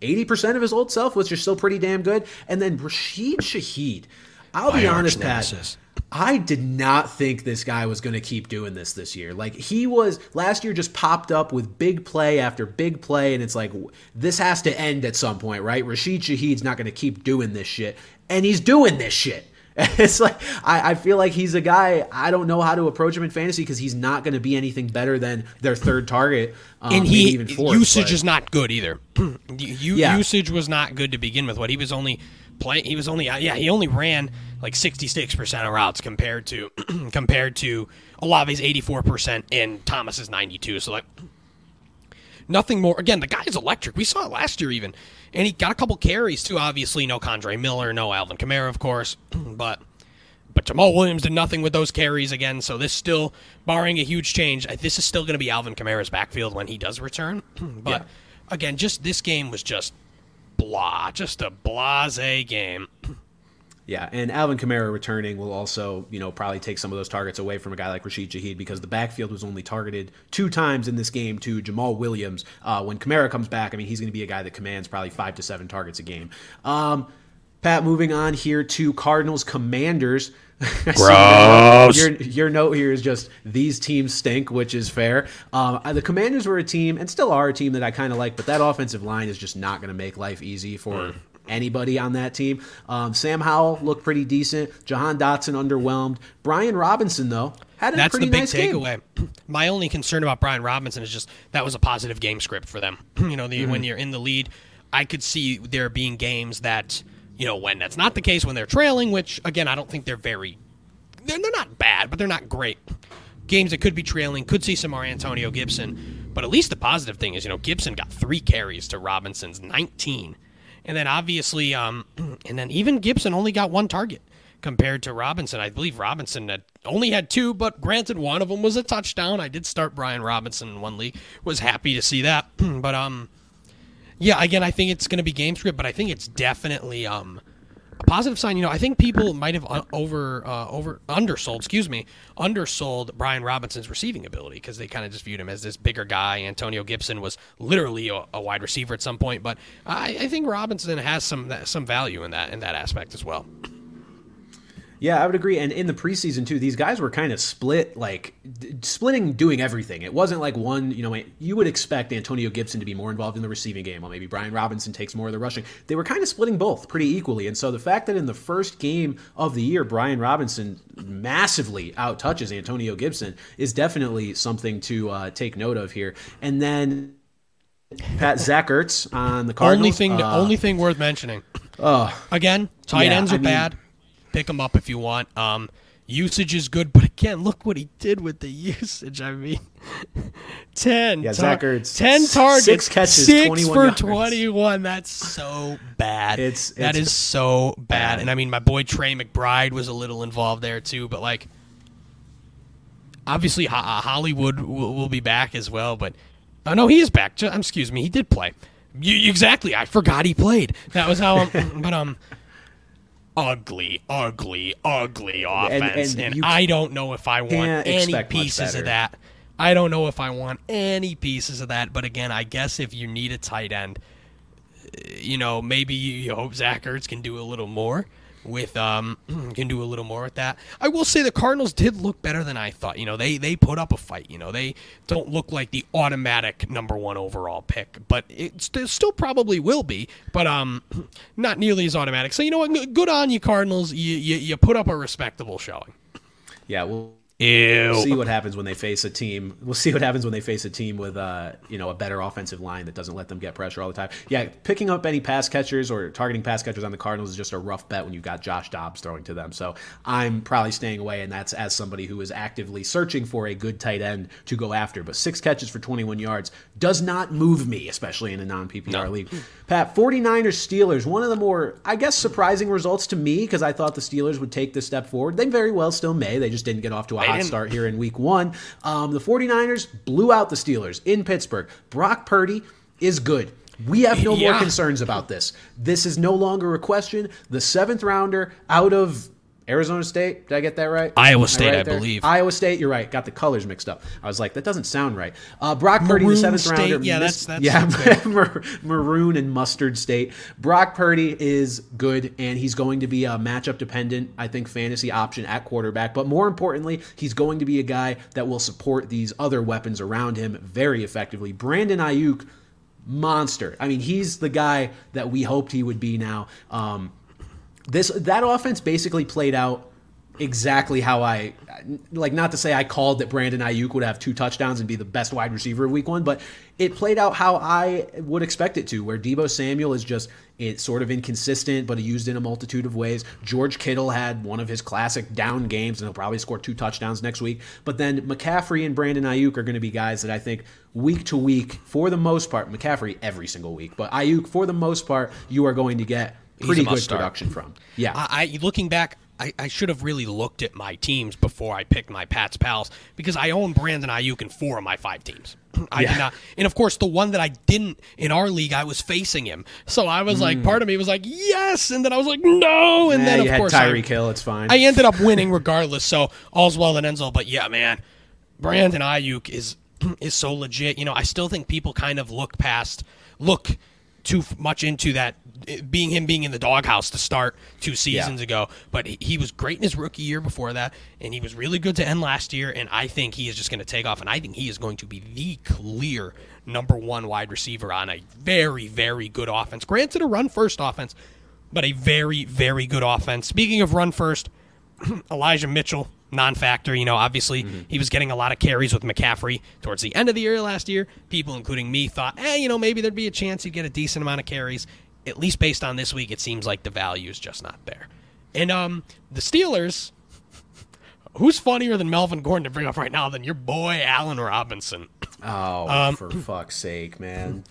80% of his old self, which is still pretty damn good. And then Rashid Shaheed. I'll be honest, Pat. I did not think this guy was going to keep doing this this year. Like he was last year, just popped up with big play after big play, and it's like this has to end at some point, right? Rashid Shaheed's not going to keep doing this shit, and he's doing this shit. [LAUGHS] It's like I, I feel like he's a guy I don't know how to approach him in fantasy because he's not going to be anything better than their third target, um, and he even fourth. usage but- is not good either. [CLEARS THROAT] you, Yeah. Usage was not good to begin with. What he was only play, he was only yeah he only ran like sixty six percent of routes compared to [CLEARS THROAT] compared to Olave's eighty four percent and Thomas's ninety two. So like nothing more. Again, the guy's electric. We saw it last year even, and he got a couple carries too. Obviously, no Kendre Miller, no Alvin Kamara, of course, [CLEARS THROAT] but. But Jamaal Williams did nothing with those carries again, so this still, barring a huge change, this is still going to be Alvin Kamara's backfield when he does return. [CLEARS THROAT] but Yeah. again, just this game was just blah, just a blase game. [CLEARS THROAT] Yeah, and Alvin Kamara returning will also, you know, probably take some of those targets away from a guy like Rashid Shaheed because the backfield was only targeted two times in this game to Jamaal Williams. Uh, when Kamara comes back, I mean, he's going to be a guy that commands probably five to seven targets a game. Um, Pat, moving on here to Cardinals Commanders. [LAUGHS] Gross. your, your note here is just these teams stink, which is fair. Um, the Commanders were a team and still are a team that I kind of like, but that offensive line is just not going to make life easy for. Mm. Anybody on that team. Um, Sam Howell looked pretty decent. Jahan Dotson underwhelmed. Brian Robinson, though, had a That's pretty the big nice takeaway. [CLEARS THROAT] My only concern about Brian Robinson is just that was a positive game script for them. [CLEARS THROAT] you know, the, mm-hmm. when you're in the lead, I could see there being games that you know when that's not the case when they're trailing. Which again, I don't think they're very they're, they're not bad, but they're not great. Games that could be trailing, could see some more Antonio Gibson. But at least the positive thing is, you know, Gibson got three carries to Robinson's 19. And then obviously, um, [CLEARS THROAT] and then even Gibson only got one target compared to Robinson. I believe Robinson had only had two, but granted, one of them was a touchdown. I did start Brian Robinson in one league. Was happy to see that. [CLEARS THROAT] but um, yeah, again, I think it's going to be game script, but I think it's definitely um positive sign. You know, I think people might have over uh, over undersold, excuse me, undersold Brian Robinson's receiving ability because they kind of just viewed him as this bigger guy. Antonio Gibson was literally a, a wide receiver at some point, but I, I think Robinson has some some value in that in that aspect as well. Yeah, I would agree. And in the preseason too, these guys were kind of split, like d- splitting, doing everything. It wasn't like one. You know, you would expect Antonio Gibson to be more involved in the receiving game, while maybe Brian Robinson takes more of the rushing. They were kind of splitting both pretty equally. And so the fact that in the first game of the year, Brian Robinson massively out touches Antonio Gibson is definitely something to uh, take note of here. And then Pat Zach Ertz on the Cardinals. Only thing, uh, only thing worth mentioning. Uh, Again, tight yeah, ends are I mean, bad pick him up if you want. Um, usage is good, but again, look what he did with the [LAUGHS] usage. I mean, [LAUGHS] ten, yeah, tar- ten targets, six catches, six for yards. twenty-one. That's so bad. It's, it's that is so bad. bad. And I mean, my boy Trey McBride was a little involved there too, but like. Obviously, Hollywood will, will be back as well, but oh no, he is back. Excuse me, he did play. You, exactly, I forgot he played. That was how. Um, [LAUGHS] but um, ugly, ugly, ugly offense. And, and, and I don't know if I want any pieces of that. I don't know if I want any pieces of that. But again, I guess if you need a tight end, uh, you know, maybe you hope Zach Ertz can do a little more with um [CLEARS THROAT] can do a little more with that. I will say the Cardinals did look better than I thought. You know, they they put up a fight. You know, they don't look like the automatic number one overall pick, but it still probably will be, but um [CLEARS THROAT] not nearly as automatic. So you know what? Good on you, Cardinals. You you, you put up a respectable showing. Yeah, well Ew. We'll see what happens when they face a team. We'll see what happens when they face a team with uh, you know a better offensive line that doesn't let them get pressure all the time. Yeah, picking up any pass catchers or targeting pass catchers on the Cardinals is just a rough bet when you've got Josh Dobbs throwing to them. So I'm probably staying away, and that's as somebody who is actively searching for a good tight end to go after. But six catches for 21 yards does not move me, especially in a non PPR no. league. Pat, 49ers Steelers, one of the more I guess surprising results to me because I thought the Steelers would take this step forward. They very well still may. They just didn't get off to a hot start here in week one. Um, the 49ers blew out the Steelers in Pittsburgh. Brock Purdy is good. We have no yeah. more concerns about this. This is no longer a question. The seventh rounder out of Arizona State. Did I get that right? Iowa State, I, right I believe. Iowa State. You're right. Got the colors mixed up. I was like, that doesn't sound right. Uh, Brock Purdy, the seventh State. rounder. Yeah, missed, that's, that's yeah. [LAUGHS] maroon and mustard state. Brock Purdy is good, and he's going to be a matchup dependent. I think fantasy option at quarterback. But more importantly, he's going to be a guy that will support these other weapons around him very effectively. Brandon Aiyuk monster. I mean, he's the guy that we hoped he would be now. Um, this that offense basically played out exactly how I like not to say I called that Brandon Aiyuk would have two touchdowns and be the best wide receiver of week one, but it played out how I would expect it to, where Deebo Samuel is just it's sort of inconsistent, but used in a multitude of ways. George Kittle had one of his classic down games, and he'll probably score two touchdowns next week. But then McCaffrey and Brandon Aiyuk are going to be guys that I think week to week, for the most part, McCaffrey every single week, but Aiyuk for the most part, you are going to get pretty good start. production from. Yeah, I, I looking back, I, I, should have really looked at my teams before I picked my Pat's pals because I own Brandon Aiyuk in four of my five teams. [CLEARS THROAT] I yeah. did not, and of course the one that I didn't in our league, I was facing him, so I was mm. like, part of me was like, yes, and then I was like, no, and then of course Tyreek Hill, it's fine. I ended up winning [LAUGHS] regardless, so all's well that ends well. But yeah, man, Brandon Aiyuk is [CLEARS THROAT] is so legit. You know, I still think people kind of look past look too much into that being him being in the doghouse to start two seasons ago. But he, he was great in his rookie year before that, and he was really good to end last year. And I think he is just going to take off, and I think he is going to be the clear number one wide receiver on a very, very good offense. Granted, a run first offense, but a very, very good offense. Speaking of run first, [CLEARS THROAT] Elijah Mitchell, non factor. You know, obviously he was getting a lot of carries with McCaffrey towards the end of the year last year. People, including me, thought, eh, you know, maybe there'd be a chance he'd get a decent amount of carries. At least based on this week, it seems like the value is just not there. And um, the Steelers, who's funnier than Melvin Gordon to bring up right now than your boy Allen Robinson? Oh, Um, for fuck's sake, man.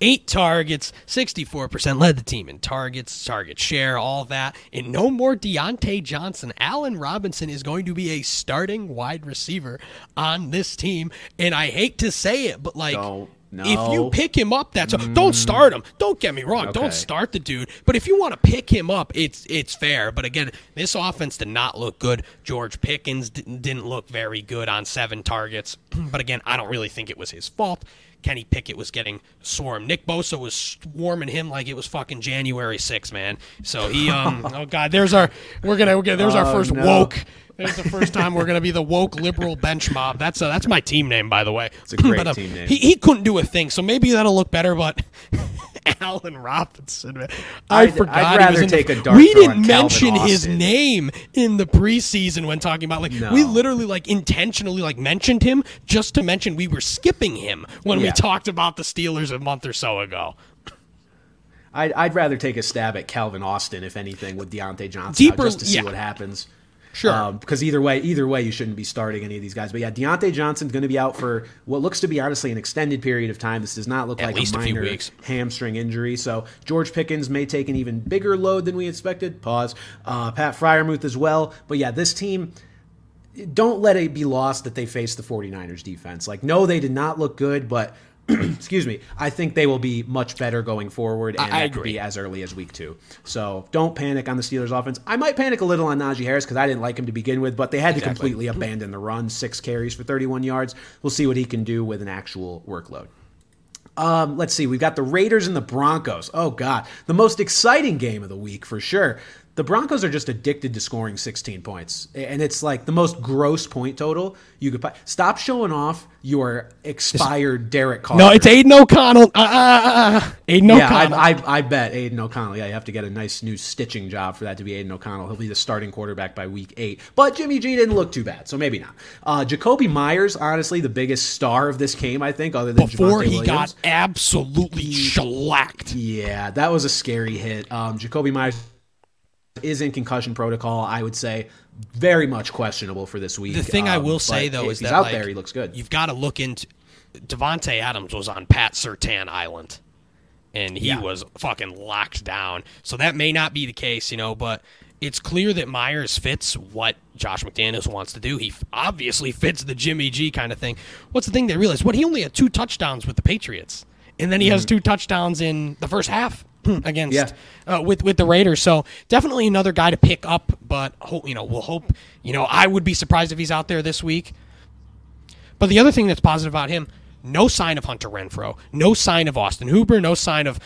Eight targets, 64% led the team in targets, target share, all that. And no more Diontae Johnson. Allen Robinson is going to be a starting wide receiver on this team. And I hate to say it, but like. Don't. No. If you pick him up, that's don't start him. Don't get me wrong. Okay. Don't start the dude. But if you want to pick him up, it's it's fair. But again, this offense did not look good. George Pickens didn't, didn't look very good on seven targets. [CLEARS THROAT] But again, I don't really think it was his fault. Kenny Pickett was getting swarmed. Nick Bosa was swarming him like it was fucking January 6th, man. So he, um, [LAUGHS] oh god, there's our, we're gonna, we're gonna there's our Oh, first no. woke. There's the first time we're gonna be the woke liberal bench mob. That's uh, that's my team name, by the way. It's a great team name. He, he couldn't do a thing, so maybe that'll look better. But [LAUGHS] Allen Robinson, man, I I'd- forgot. I'd he rather was in the- take a dart We didn't on Calvin mention his name in the preseason when talking about like we literally like intentionally like mentioned him just to mention we were skipping him when we talked about the Steelers a month or so ago. I'd, I'd rather take a stab at Calvin Austin, if anything, with Diontae Johnson Deeper- just to see yeah. what happens. Sure. because either way, either way, you shouldn't be starting any of these guys. But yeah, Diontae Johnson's going to be out for what looks to be honestly an extended period of time. This does not look At like a a minor weeks. hamstring injury. So George Pickens may take an even bigger load than we expected. Pause. Uh, Pat Freiermuth as well. But yeah, this team don't let it be lost that they faced the 49ers defense. Like, no, they did not look good, but [CLEARS THROAT] excuse me, I think they will be much better going forward, and I- I agree. be as early as week two. So don't panic on the Steelers offense. I might panic a little on Najee Harris because I didn't like him to begin with, but they had to completely abandon the run, six carries for 31 yards. We'll see what he can do with an actual workload. Um, let's see. We've got the Raiders and the Broncos. Oh God, the most exciting game of the week for sure. The Broncos are just addicted to scoring 16 points, and it's like the most gross point total you could. pi- Stop showing off your expired Derek Carr. No, it's Aidan O'Connell. Uh, uh, uh, uh. Aidan Yeah, O'Connell. I, I, I bet Aidan O'Connell. Yeah, you have to get a nice new stitching job for that to be Aidan O'Connell. He'll be the starting quarterback by week eight. But Jimmy G didn't look too bad, so maybe not. Uh, Jakobi Meyers, honestly, the biggest star of this game, I think, other than Before Javonte he Williams. got absolutely shellacked. Yeah, that was a scary hit. Um, Jakobi Meyers is in concussion protocol. I would say very much questionable for this week. The thing I Um, will say though is he's that out like, there, he looks good. You've got to look into Davante Adams was on Pat Surtain Island, and he Yeah. was fucking locked down. So that may not be the case, you know. But it's clear that Meyers fits what Josh McDaniels wants to do. He obviously fits the Jimmy G kind of thing. What's the thing they realized? What he only had two touchdowns with the Patriots, and then he has two touchdowns in the first half [CLEARS THROAT] against. Yeah. uh, with with the Raiders. So definitely another guy to pick up. But hope you know we'll hope. You know I would be surprised if he's out there this week. But the other thing that's positive about him, no sign of Hunter Renfrow, no sign of Austin Hooper, no sign of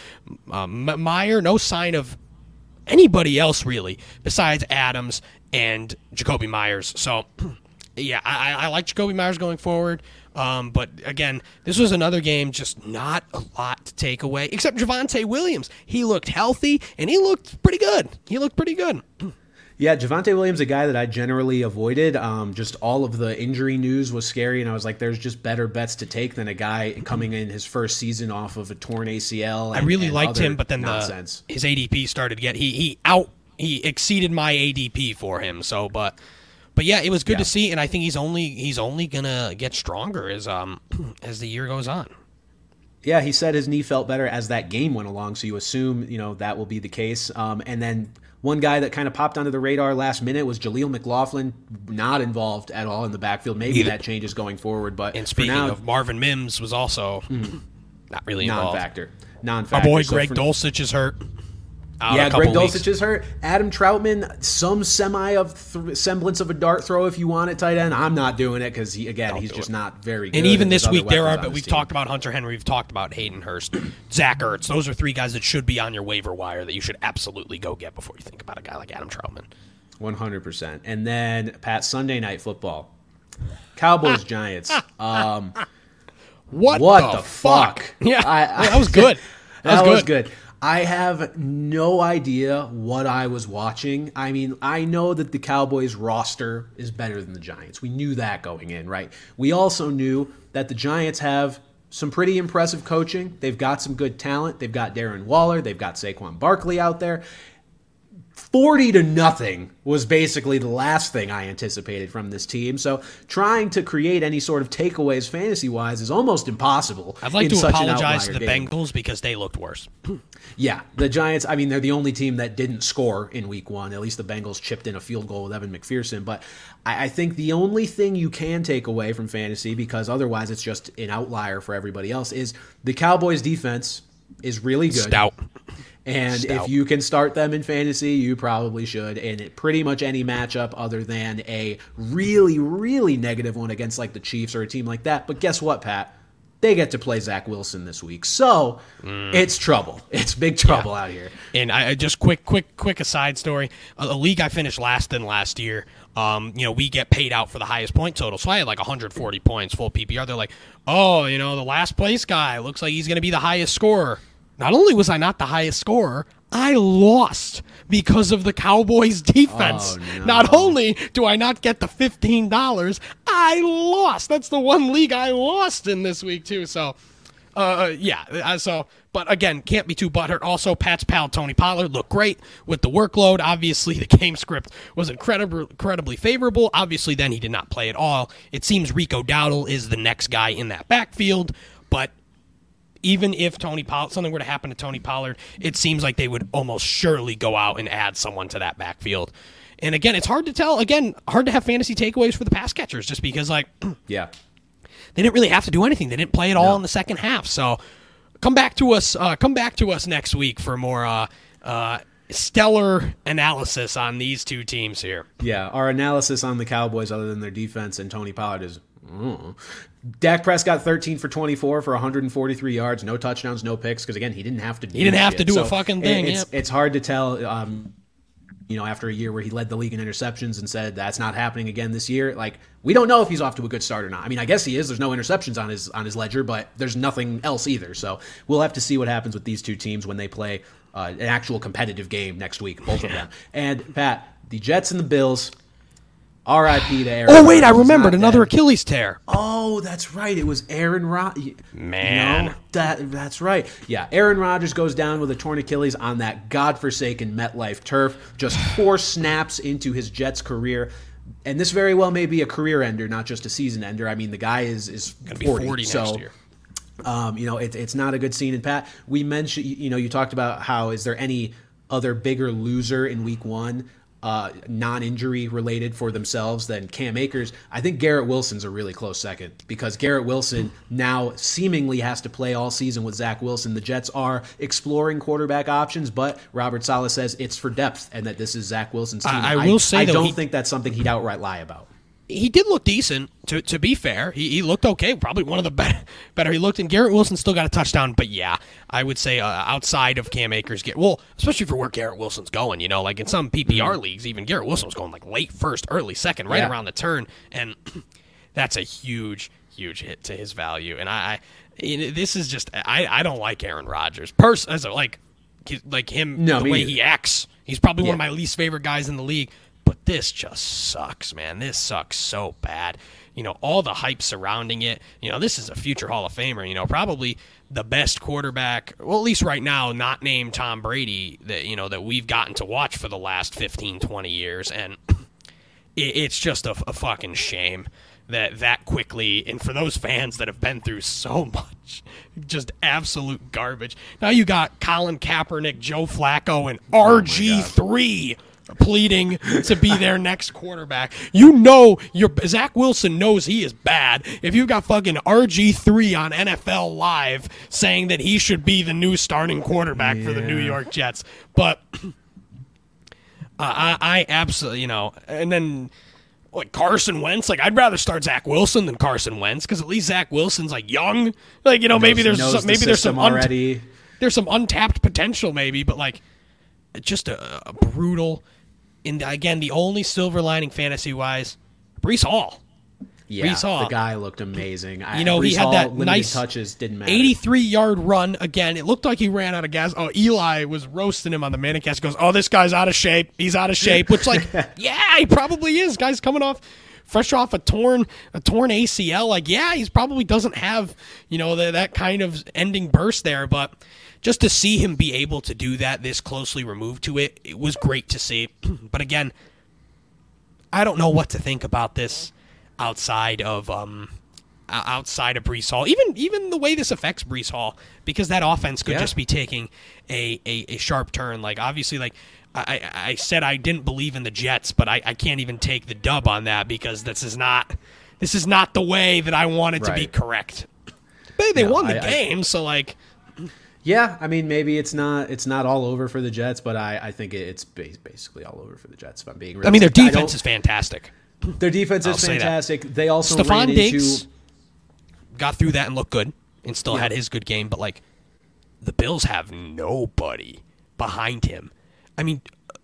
M- Mayer, no sign of anybody else really besides Adams and Jakobi Meyers. So, [CLEARS THROAT] yeah, I, I I like Jakobi Meyers going forward. Um, but again, this was another game, just not a lot to take away, except Javonte Williams. He looked healthy and he looked pretty good. He looked pretty good. [CLEARS THROAT] Yeah, Javonte Williams, a guy that I generally avoided. Um, just all of the injury news was scary, and I was like, "There's just better bets to take than a guy coming in his first season off of a torn ACL." I really and liked him, but then nonsense. the his ADP started to get he he out he exceeded my ADP for him. So, but but yeah, it was good Yeah. to see, and I think he's only he's only gonna get stronger as um [CLEARS THROAT] as the year goes on. Yeah, he said his knee felt better as that game went along, so you assume you know that will be the case. Um, and then one guy that kind of popped onto the radar last minute was Jaleel McLaughlin, not involved at all in the backfield. Maybe Either- that changes going forward, but And speaking now, of Marvin Mims, was also not really involved. non-factor, Our non-factor. boy So Greg Dulcich is hurt. Yeah, Greg weeks. Dulcich is hurt. Adam Trautman, some semi of th- semblance of a dart throw if you want it tight end. I'm not doing it because he again he's just it. not very good. And even this week, there are. But we've team. talked about Hunter Henry. We've talked about Hayden Hurst, [CLEARS THROAT] Zach Ertz. Those are three guys that should be on your waiver wire that you should absolutely go get before you think about a guy like Adam Trautman. 100%. And then Pat Sunday night football. Cowboys [LAUGHS] Giants. Um What, what the, the, fuck? [LAUGHS] Yeah, I- I- that was [LAUGHS] good. That, That, was, was good. I have no idea what I was watching. I mean, I know that the Cowboys roster is better than the Giants. We knew that going in, right? We also knew that the Giants have some pretty impressive coaching. They've got some good talent. They've got Darren Waller. They've got Saquon Barkley out there. 40 to nothing was basically the last thing I anticipated from this team. So trying to create any sort of takeaways fantasy wise is almost impossible. I'd like to apologize to the game. Bengals because they looked worse. [CLEARS THROAT] Yeah, the Giants, I mean, they're the only team that didn't score in week one. At least the Bengals chipped in a field goal with Evan McPherson. But I, I think the only thing you can take away from fantasy, because otherwise it's just an outlier for everybody else, is the Cowboys' defense is really good. Stout. And Stout. if you can start them in fantasy, you probably should. And it, pretty much any matchup other than a really, really negative one against like the Chiefs or a team like that. But guess what, Pat? They get to play Zach Wilson this week. So it's trouble. It's big trouble out here. And I, I just quick, quick, quick aside story. A, a league I finished last in last year. Um, you know, we get paid out for the highest point total. So I had like 140 points, full PPR. They're like, oh, you know, the last place guy looks like he's going to be the highest scorer. Not only was I not the highest scorer, I lost because of the Cowboys' defense. Oh, no. Not only do I not get the fifteen dollars, I lost. That's the one league I lost in this week too. So. Uh, yeah. uh, So, but again, can't be too butthurt. Also, Pat's pal Tony Pollard looked great with the workload. Obviously, the game script was incredibly, incredibly favorable. Obviously, then he did not play at all. It seems Rico Dowdle is the next guy in that backfield, but even if Tony Pollard something were to happen to Tony Pollard, it seems like they would almost surely go out and add someone to that backfield. And again, it's hard to tell. Again, hard to have fantasy takeaways for the pass catchers just because like [CLEARS THROAT] Yeah. they didn't really have to do anything. They didn't play at all in the second half. So come back to us. Uh, come back to us next week for more uh, uh, stellar analysis on these two teams here. Yeah, our analysis on the Cowboys, other than their defense and Tony Pollard, is. Mm. Dak Prescott 13 for 24 for 143 yards, no touchdowns, no picks. Because again, he didn't have to. Do He didn't have shit. to do a So fucking it- thing, It's, yep. it's hard to tell. Um, you know, after a year where he led the league in interceptions and said that's not happening again this year, like we don't know if he's off to a good start or not. I mean, I guess he is. There's no interceptions on his on his ledger, but there's nothing else either. So we'll have to see what happens with these two teams when they play uh, an actual competitive game next week, both of them. And Pat, the Jets and the Bills. R.I.P. to Aaron. Oh wait, I remembered Not another dead. Achilles tear. Oh, that's right. It was Aaron Rodgers. Man. no, that that's right. Yeah, Aaron Rodgers goes down with a torn Achilles on that godforsaken MetLife turf. Just four [SIGHS] snaps into his Jets career. And this very well may be a career ender, not just a season ender. I mean, the guy is is Gonna be 40, 40 so next year. um, you know, it, it's not a good scene. And Pat, we mentioned, you know, you talked about how is there any other bigger loser in Week One, uh, non-injury related for themselves than Cam Akers? I think Garrett Wilson's a really close second because Garrett Wilson now seemingly has to play all season with Zach Wilson. The Jets are exploring quarterback options, but Robert Saleh says it's for depth and that this is Zach Wilson's team. I- I will say, I don't he- think that's something he'd outright lie about. He did look decent. To to be fair, he, he looked okay. Probably one of the [LAUGHS] better. Better he looked. And Garrett Wilson still got a touchdown. But yeah, I would say uh, outside of Cam Akers, get well, especially for where Garrett Wilson's going. You know, like in some PPR leagues, even Garrett Wilson was going like late first, early second, right Yeah. around the turn, and [CLEARS THROAT] that's a huge, huge hit to his value. And I, I this is just I, I don't like Aaron Rodgers. Pers as a, like like him No, the way neither. he acts. He's probably one of my least favorite guys in the league. But this just sucks, man. This sucks so bad. You know, all the hype surrounding it. You know, this is a future Hall of Famer. You know, probably the best quarterback, well, at least right now, not named Tom Brady, that, you know, that we've gotten to watch for the last 15, 20 years. And [CLEARS THROAT] it's just a, a fucking shame that that quickly, and for those fans that have been through so [LAUGHS] much, just absolute garbage. Now you got Colin Kaepernick, Joe Flacco, and RG3 pleading to be their next quarterback. You know, your Zach Wilson knows he is bad. If you've got fucking RG three on NFL Live saying that he should be the new starting quarterback for the New York Jets, but [CLEARS THROAT] uh, I, I absolutely, you know, and then. Like Carson Wentz, like I'd rather start Zach Wilson than Carson Wentz because at least Zach Wilson's like young. Like you know, maybe there's some, the maybe there's some already. there's some untapped potential maybe, but like just a, a brutal. And again, the only silver lining fantasy wise, Breece Hall. Yeah, Breece Hall. the guy looked amazing. You know, he had Hall, that nice touches didn't matter. 83 yard run again. It looked like he ran out of gas. Oh, Eli was roasting him on the manicast. He goes, "Oh, this guy's out of shape. He's out of shape." Which, like, [LAUGHS] yeah, he probably is. Guy's coming off fresh off a torn a torn ACL. Like, yeah, he's probably doesn't have you know that that kind of ending burst there, but. Just to see him be able to do that this closely removed to it, it was great to see. [CLEARS THROAT] but again, I don't know what to think about this outside of um outside of Breece Hall. Even even the way this affects Breece Hall, because that offense could Yeah. just be taking a, a, a sharp turn. Like obviously, like I, I I said I didn't believe in the Jets, but I, I can't even take the dub on that because this is not this is not the way that I want it to be correct. They they No, won the I- I- game, so like Yeah, I mean, maybe it's not it's not all over for the Jets, but I, I think it's basically all over for the Jets. If I'm being, I mean their defense is fantastic. their defense is say that. fantastic. They also Stefon Diggs into got through that and looked good and still Yeah. had his good game, but like the Bills have nobody behind him. I mean,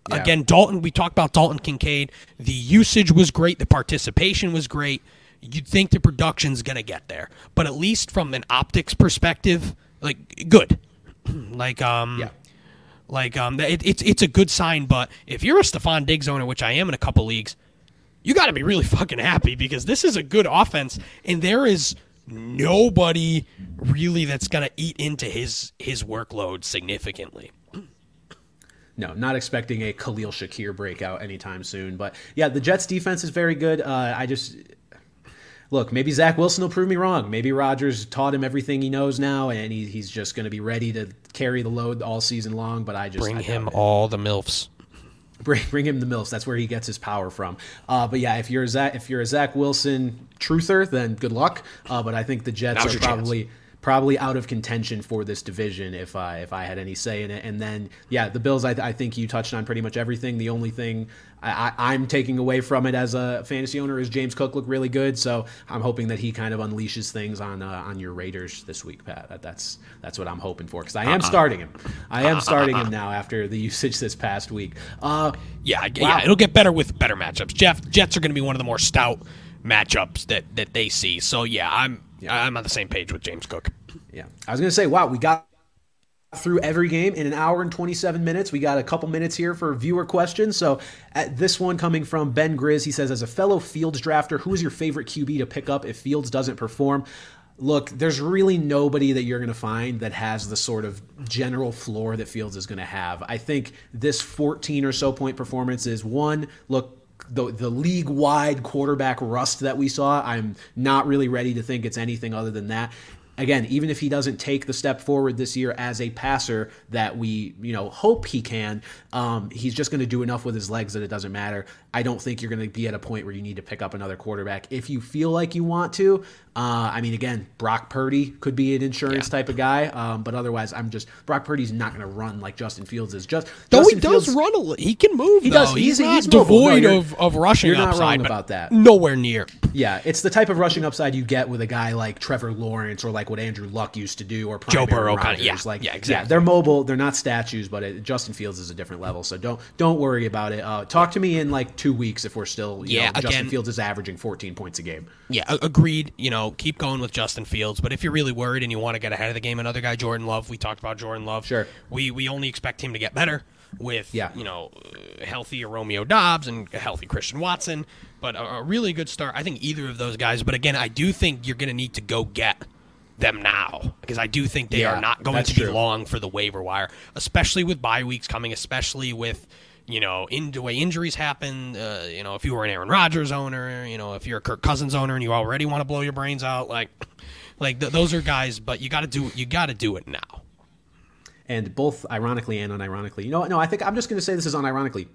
Yeah. again, Dalton, we talked about Dalton Kincaid. The usage was great, the participation was great. You'd think the production's going to get there, but at least from an optics perspective, like good. [CLEARS THROAT] like um yeah. like um it, it's it's a good sign, but if you're a Stefon Diggs owner, which I am in a couple leagues, you got to be really [LAUGHS] fucking happy because this is a good offense, and there is nobody really that's gonna eat into his his workload significantly. No, not expecting a Khalil Shakir breakout anytime soon. But yeah, the Jets defense is very good. Uh, I just look, maybe Zach Wilson will prove me wrong. Maybe Rodgers taught him everything he knows now, and he, he's just going to be ready to carry the load all season long. But I just Bring I him it. all the milfs. Bring, bring him the mills. That's where he gets his power from. Uh, but yeah, if you're a Zach, if you're a Zach Wilson truther, then good luck. Uh, but I think the Jets Now's are probably. chance. Probably out of contention for this division if I if I had any say in it. And then yeah, the Bills. I, I think you touched on pretty much everything. The only thing I, I, I'm taking away from it as a fantasy owner is James Cook looked really good. So I'm hoping that he kind of unleashes things on uh, on your Raiders this week, Pat. That- That's that's what I'm hoping for because I am starting him. I am [LAUGHS] starting him now after the usage this past week. Uh, Yeah, Wow. yeah, it'll get better with better matchups. Jeff Jets are going to be one of the more stout matchups that that they see. So yeah, I'm I'm on the same page with James Cook. Yeah. I was going to say, wow, we got through every game in an hour and 27 minutes. We got a couple minutes here for viewer questions. So, at this one coming from Ben Grizz, he says, as a fellow Fields drafter, who is your favorite QB to pick up if Fields doesn't perform? Look, there's really nobody that you're going to find that has the sort of general floor that Fields is going to have. I think this 14 or so point performance is one, look, the the league wide quarterback rust that we saw, I'm not really ready to think it's anything other than that. Again, even if he doesn't take the step forward this year as a passer that we you know hope he can, um, he's just going to do enough with his legs that it doesn't matter. I don't think you're going to be at a point where you need to pick up another quarterback if you feel like you want to. Uh, I mean, again, Brock Purdy could be an insurance type of guy, um, but otherwise, I'm just Brock Purdy's not going to run like Justin Fields is. Just Though Justin he does Fields- run a li- he can move. He though. does. He's, He's- not he's mobile. No, devoid of, of rushing you're not upside, wrong about that. Nowhere near. Yeah, it's the type of rushing upside you get with a guy like Trevor Lawrence or like what Andrew Luck used to do or Joe Burrow Aaron kinda- yeah, like yeah, exactly. they're mobile, they're not statues, but it, Justin Fields is a different level. So don't don't worry about it. Uh, talk to me in like two weeks if we're still you Yeah, know, Justin Fields is averaging 14 points a game. Yeah, agreed. You know, keep going with Justin Fields. But if you're really worried and you want to get ahead of the game, another guy, Jordan Love. We talked about Jordan Love. Sure. We we only expect him to get better with Yeah. you know uh, healthy Romeo Doubs and a healthy Christian Watson. But a, a really good start. I think either of those guys. But again, I do think you're going to need to go get them now because I do think they Yeah, are not going to be true. long for the waiver wire, especially with bye weeks coming, especially with you know in the way injuries happen. Uh, you know, if you were an Aaron Rodgers owner, you know, if you're a Kirk Cousins owner and you already want to blow your brains out, like like th- those are guys. But you got to do you got to do it now. And both ironically and unironically, you know? No, I think I'm just going to say this is unironically.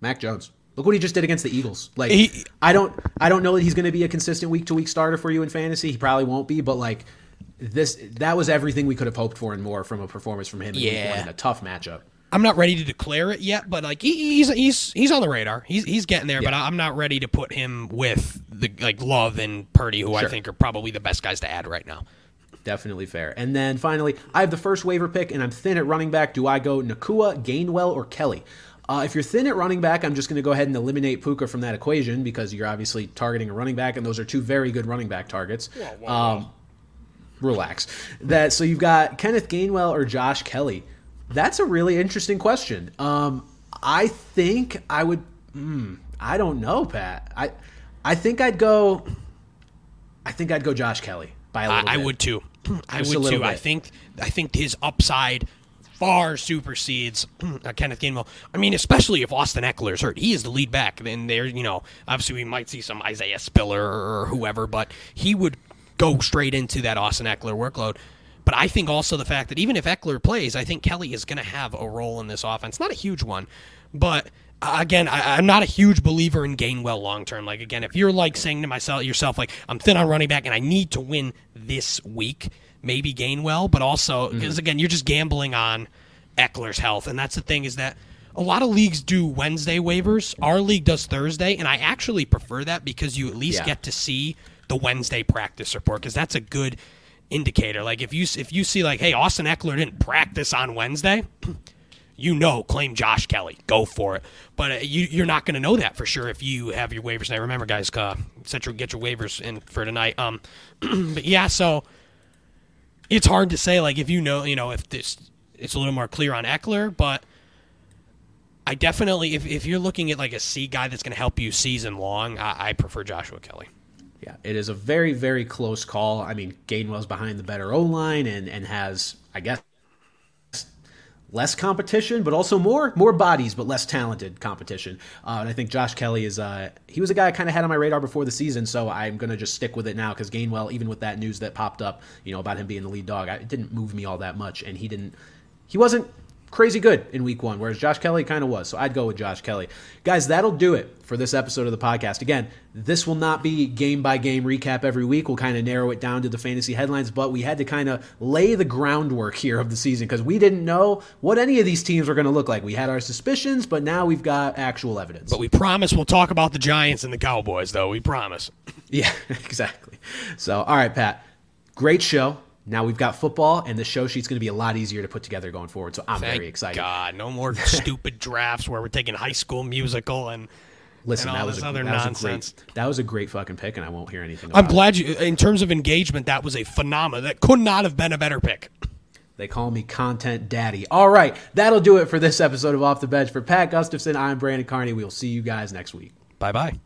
Mac Jones. Look what he just did against the Eagles. Like He- I don't I don't know that he's going to be a consistent week to week starter for you in fantasy. He probably won't be, but like this that was everything we could have hoped for and more from a performance from him Yeah. in a tough matchup. I'm not ready to declare it yet, but like he, he's he's he's on the radar. He's he's getting there, but Yeah. I'm not ready to put him with the like Love and Purdy, who I think are probably the best guys to add right now. Definitely fair. And then finally, I have the first waiver pick, and I'm thin at running back. Do I go Nacua, Gainwell, or Kelley? Uh, if you're thin at running back, I'm just going to go ahead and eliminate Puka from that equation because you're obviously targeting a running back, and those are two very good running back targets. Um, relax. That so you've got Kenneth Gainwell or Josh Kelley. That's a really interesting question. Um, I think I would. Mm, I don't know, Pat. I I think I'd go. I think I'd go Josh Kelley by a little I, I would too. [CLEARS THROAT] I Just would too. I think I think his upside far supersedes [CLEARS THROAT] uh, Kenneth Gainwell. I mean, especially if Austin Ekeler is hurt, he is the lead back. Then there, you know, obviously we might see some Isaiah Spiller or whoever, but he would go straight into that Austin Ekeler workload. But I think also the fact that even if Ekeler plays, I think Kelley is going to have a role in this offense. Not a huge one, but uh, again, I, I'm not a huge believer in Gainwell long term. Like again, if you're like saying to myself yourself, like I'm thin on running back and I need to win this week, maybe Gainwell, but also because again, you're just gambling on Ekeler's health, and that's the thing is that. A lot of leagues do Wednesday waivers. Our league does Thursday, and I actually prefer that because you at least Yeah. get to see the Wednesday practice report because that's a good indicator. Like if you if you see like, hey, Austin Ekeler didn't practice on Wednesday, [CLEARS THROAT] you know, claim Josh Kelley, go for it. But uh, you, you're not going to know that for sure if you have your waivers. Now, remember, guys, uh, set your get your waivers in for tonight. Um, [CLEARS THROAT] but yeah, so it's hard to say like if you know, you know, if this it's a little more clear on Ekeler, but. I definitely, if, if you're looking at like a C guy that's going to help you season long, I, I prefer Joshua Kelley. Yeah, it is a very, very close call. I mean, Gainwell's behind the better O line and and has, I guess, less competition, but also more more bodies, but less talented competition. Uh, and I think Josh Kelley is uh, he was a guy I kind of had on my radar before the season, so I'm gonna just stick with it now because Gainwell, even with that news that popped up, you know, about him being the lead dog, I, it didn't move me all that much, and he didn't, he wasn't crazy good in week one, whereas Josh Kelley kind of was. So I'd go with Josh Kelley. Guys, that'll do it for this episode of the podcast. Again, this will not be game by game recap every week. We'll kind of narrow it down to the fantasy headlines, but we had to kind of lay the groundwork here of the season because we didn't know what any of these teams were going to look like. We had our suspicions, but now we've got actual evidence. But we promise we'll talk about the Giants and the Cowboys, though. We promise. [LAUGHS] Yeah, [LAUGHS] exactly. So, all right, Pat, great show. Now we've got football, and the show sheet's going to be a lot easier to put together going forward. So I'm Thank very excited. God, no more [LAUGHS] stupid drafts where we're taking High School Musical and. Listen, that was, this a, other that, was a nonsense. great, that was a great fucking pick, and I won't hear anything about I'm glad you. In terms of engagement, that was a phenomenon. That could not have been a better pick. They call me Content Daddy. All right, that'll do it for this episode of Off the Bench. For Pat Gustafson, I'm Brandon Carney. We'll see you guys next week. Bye bye.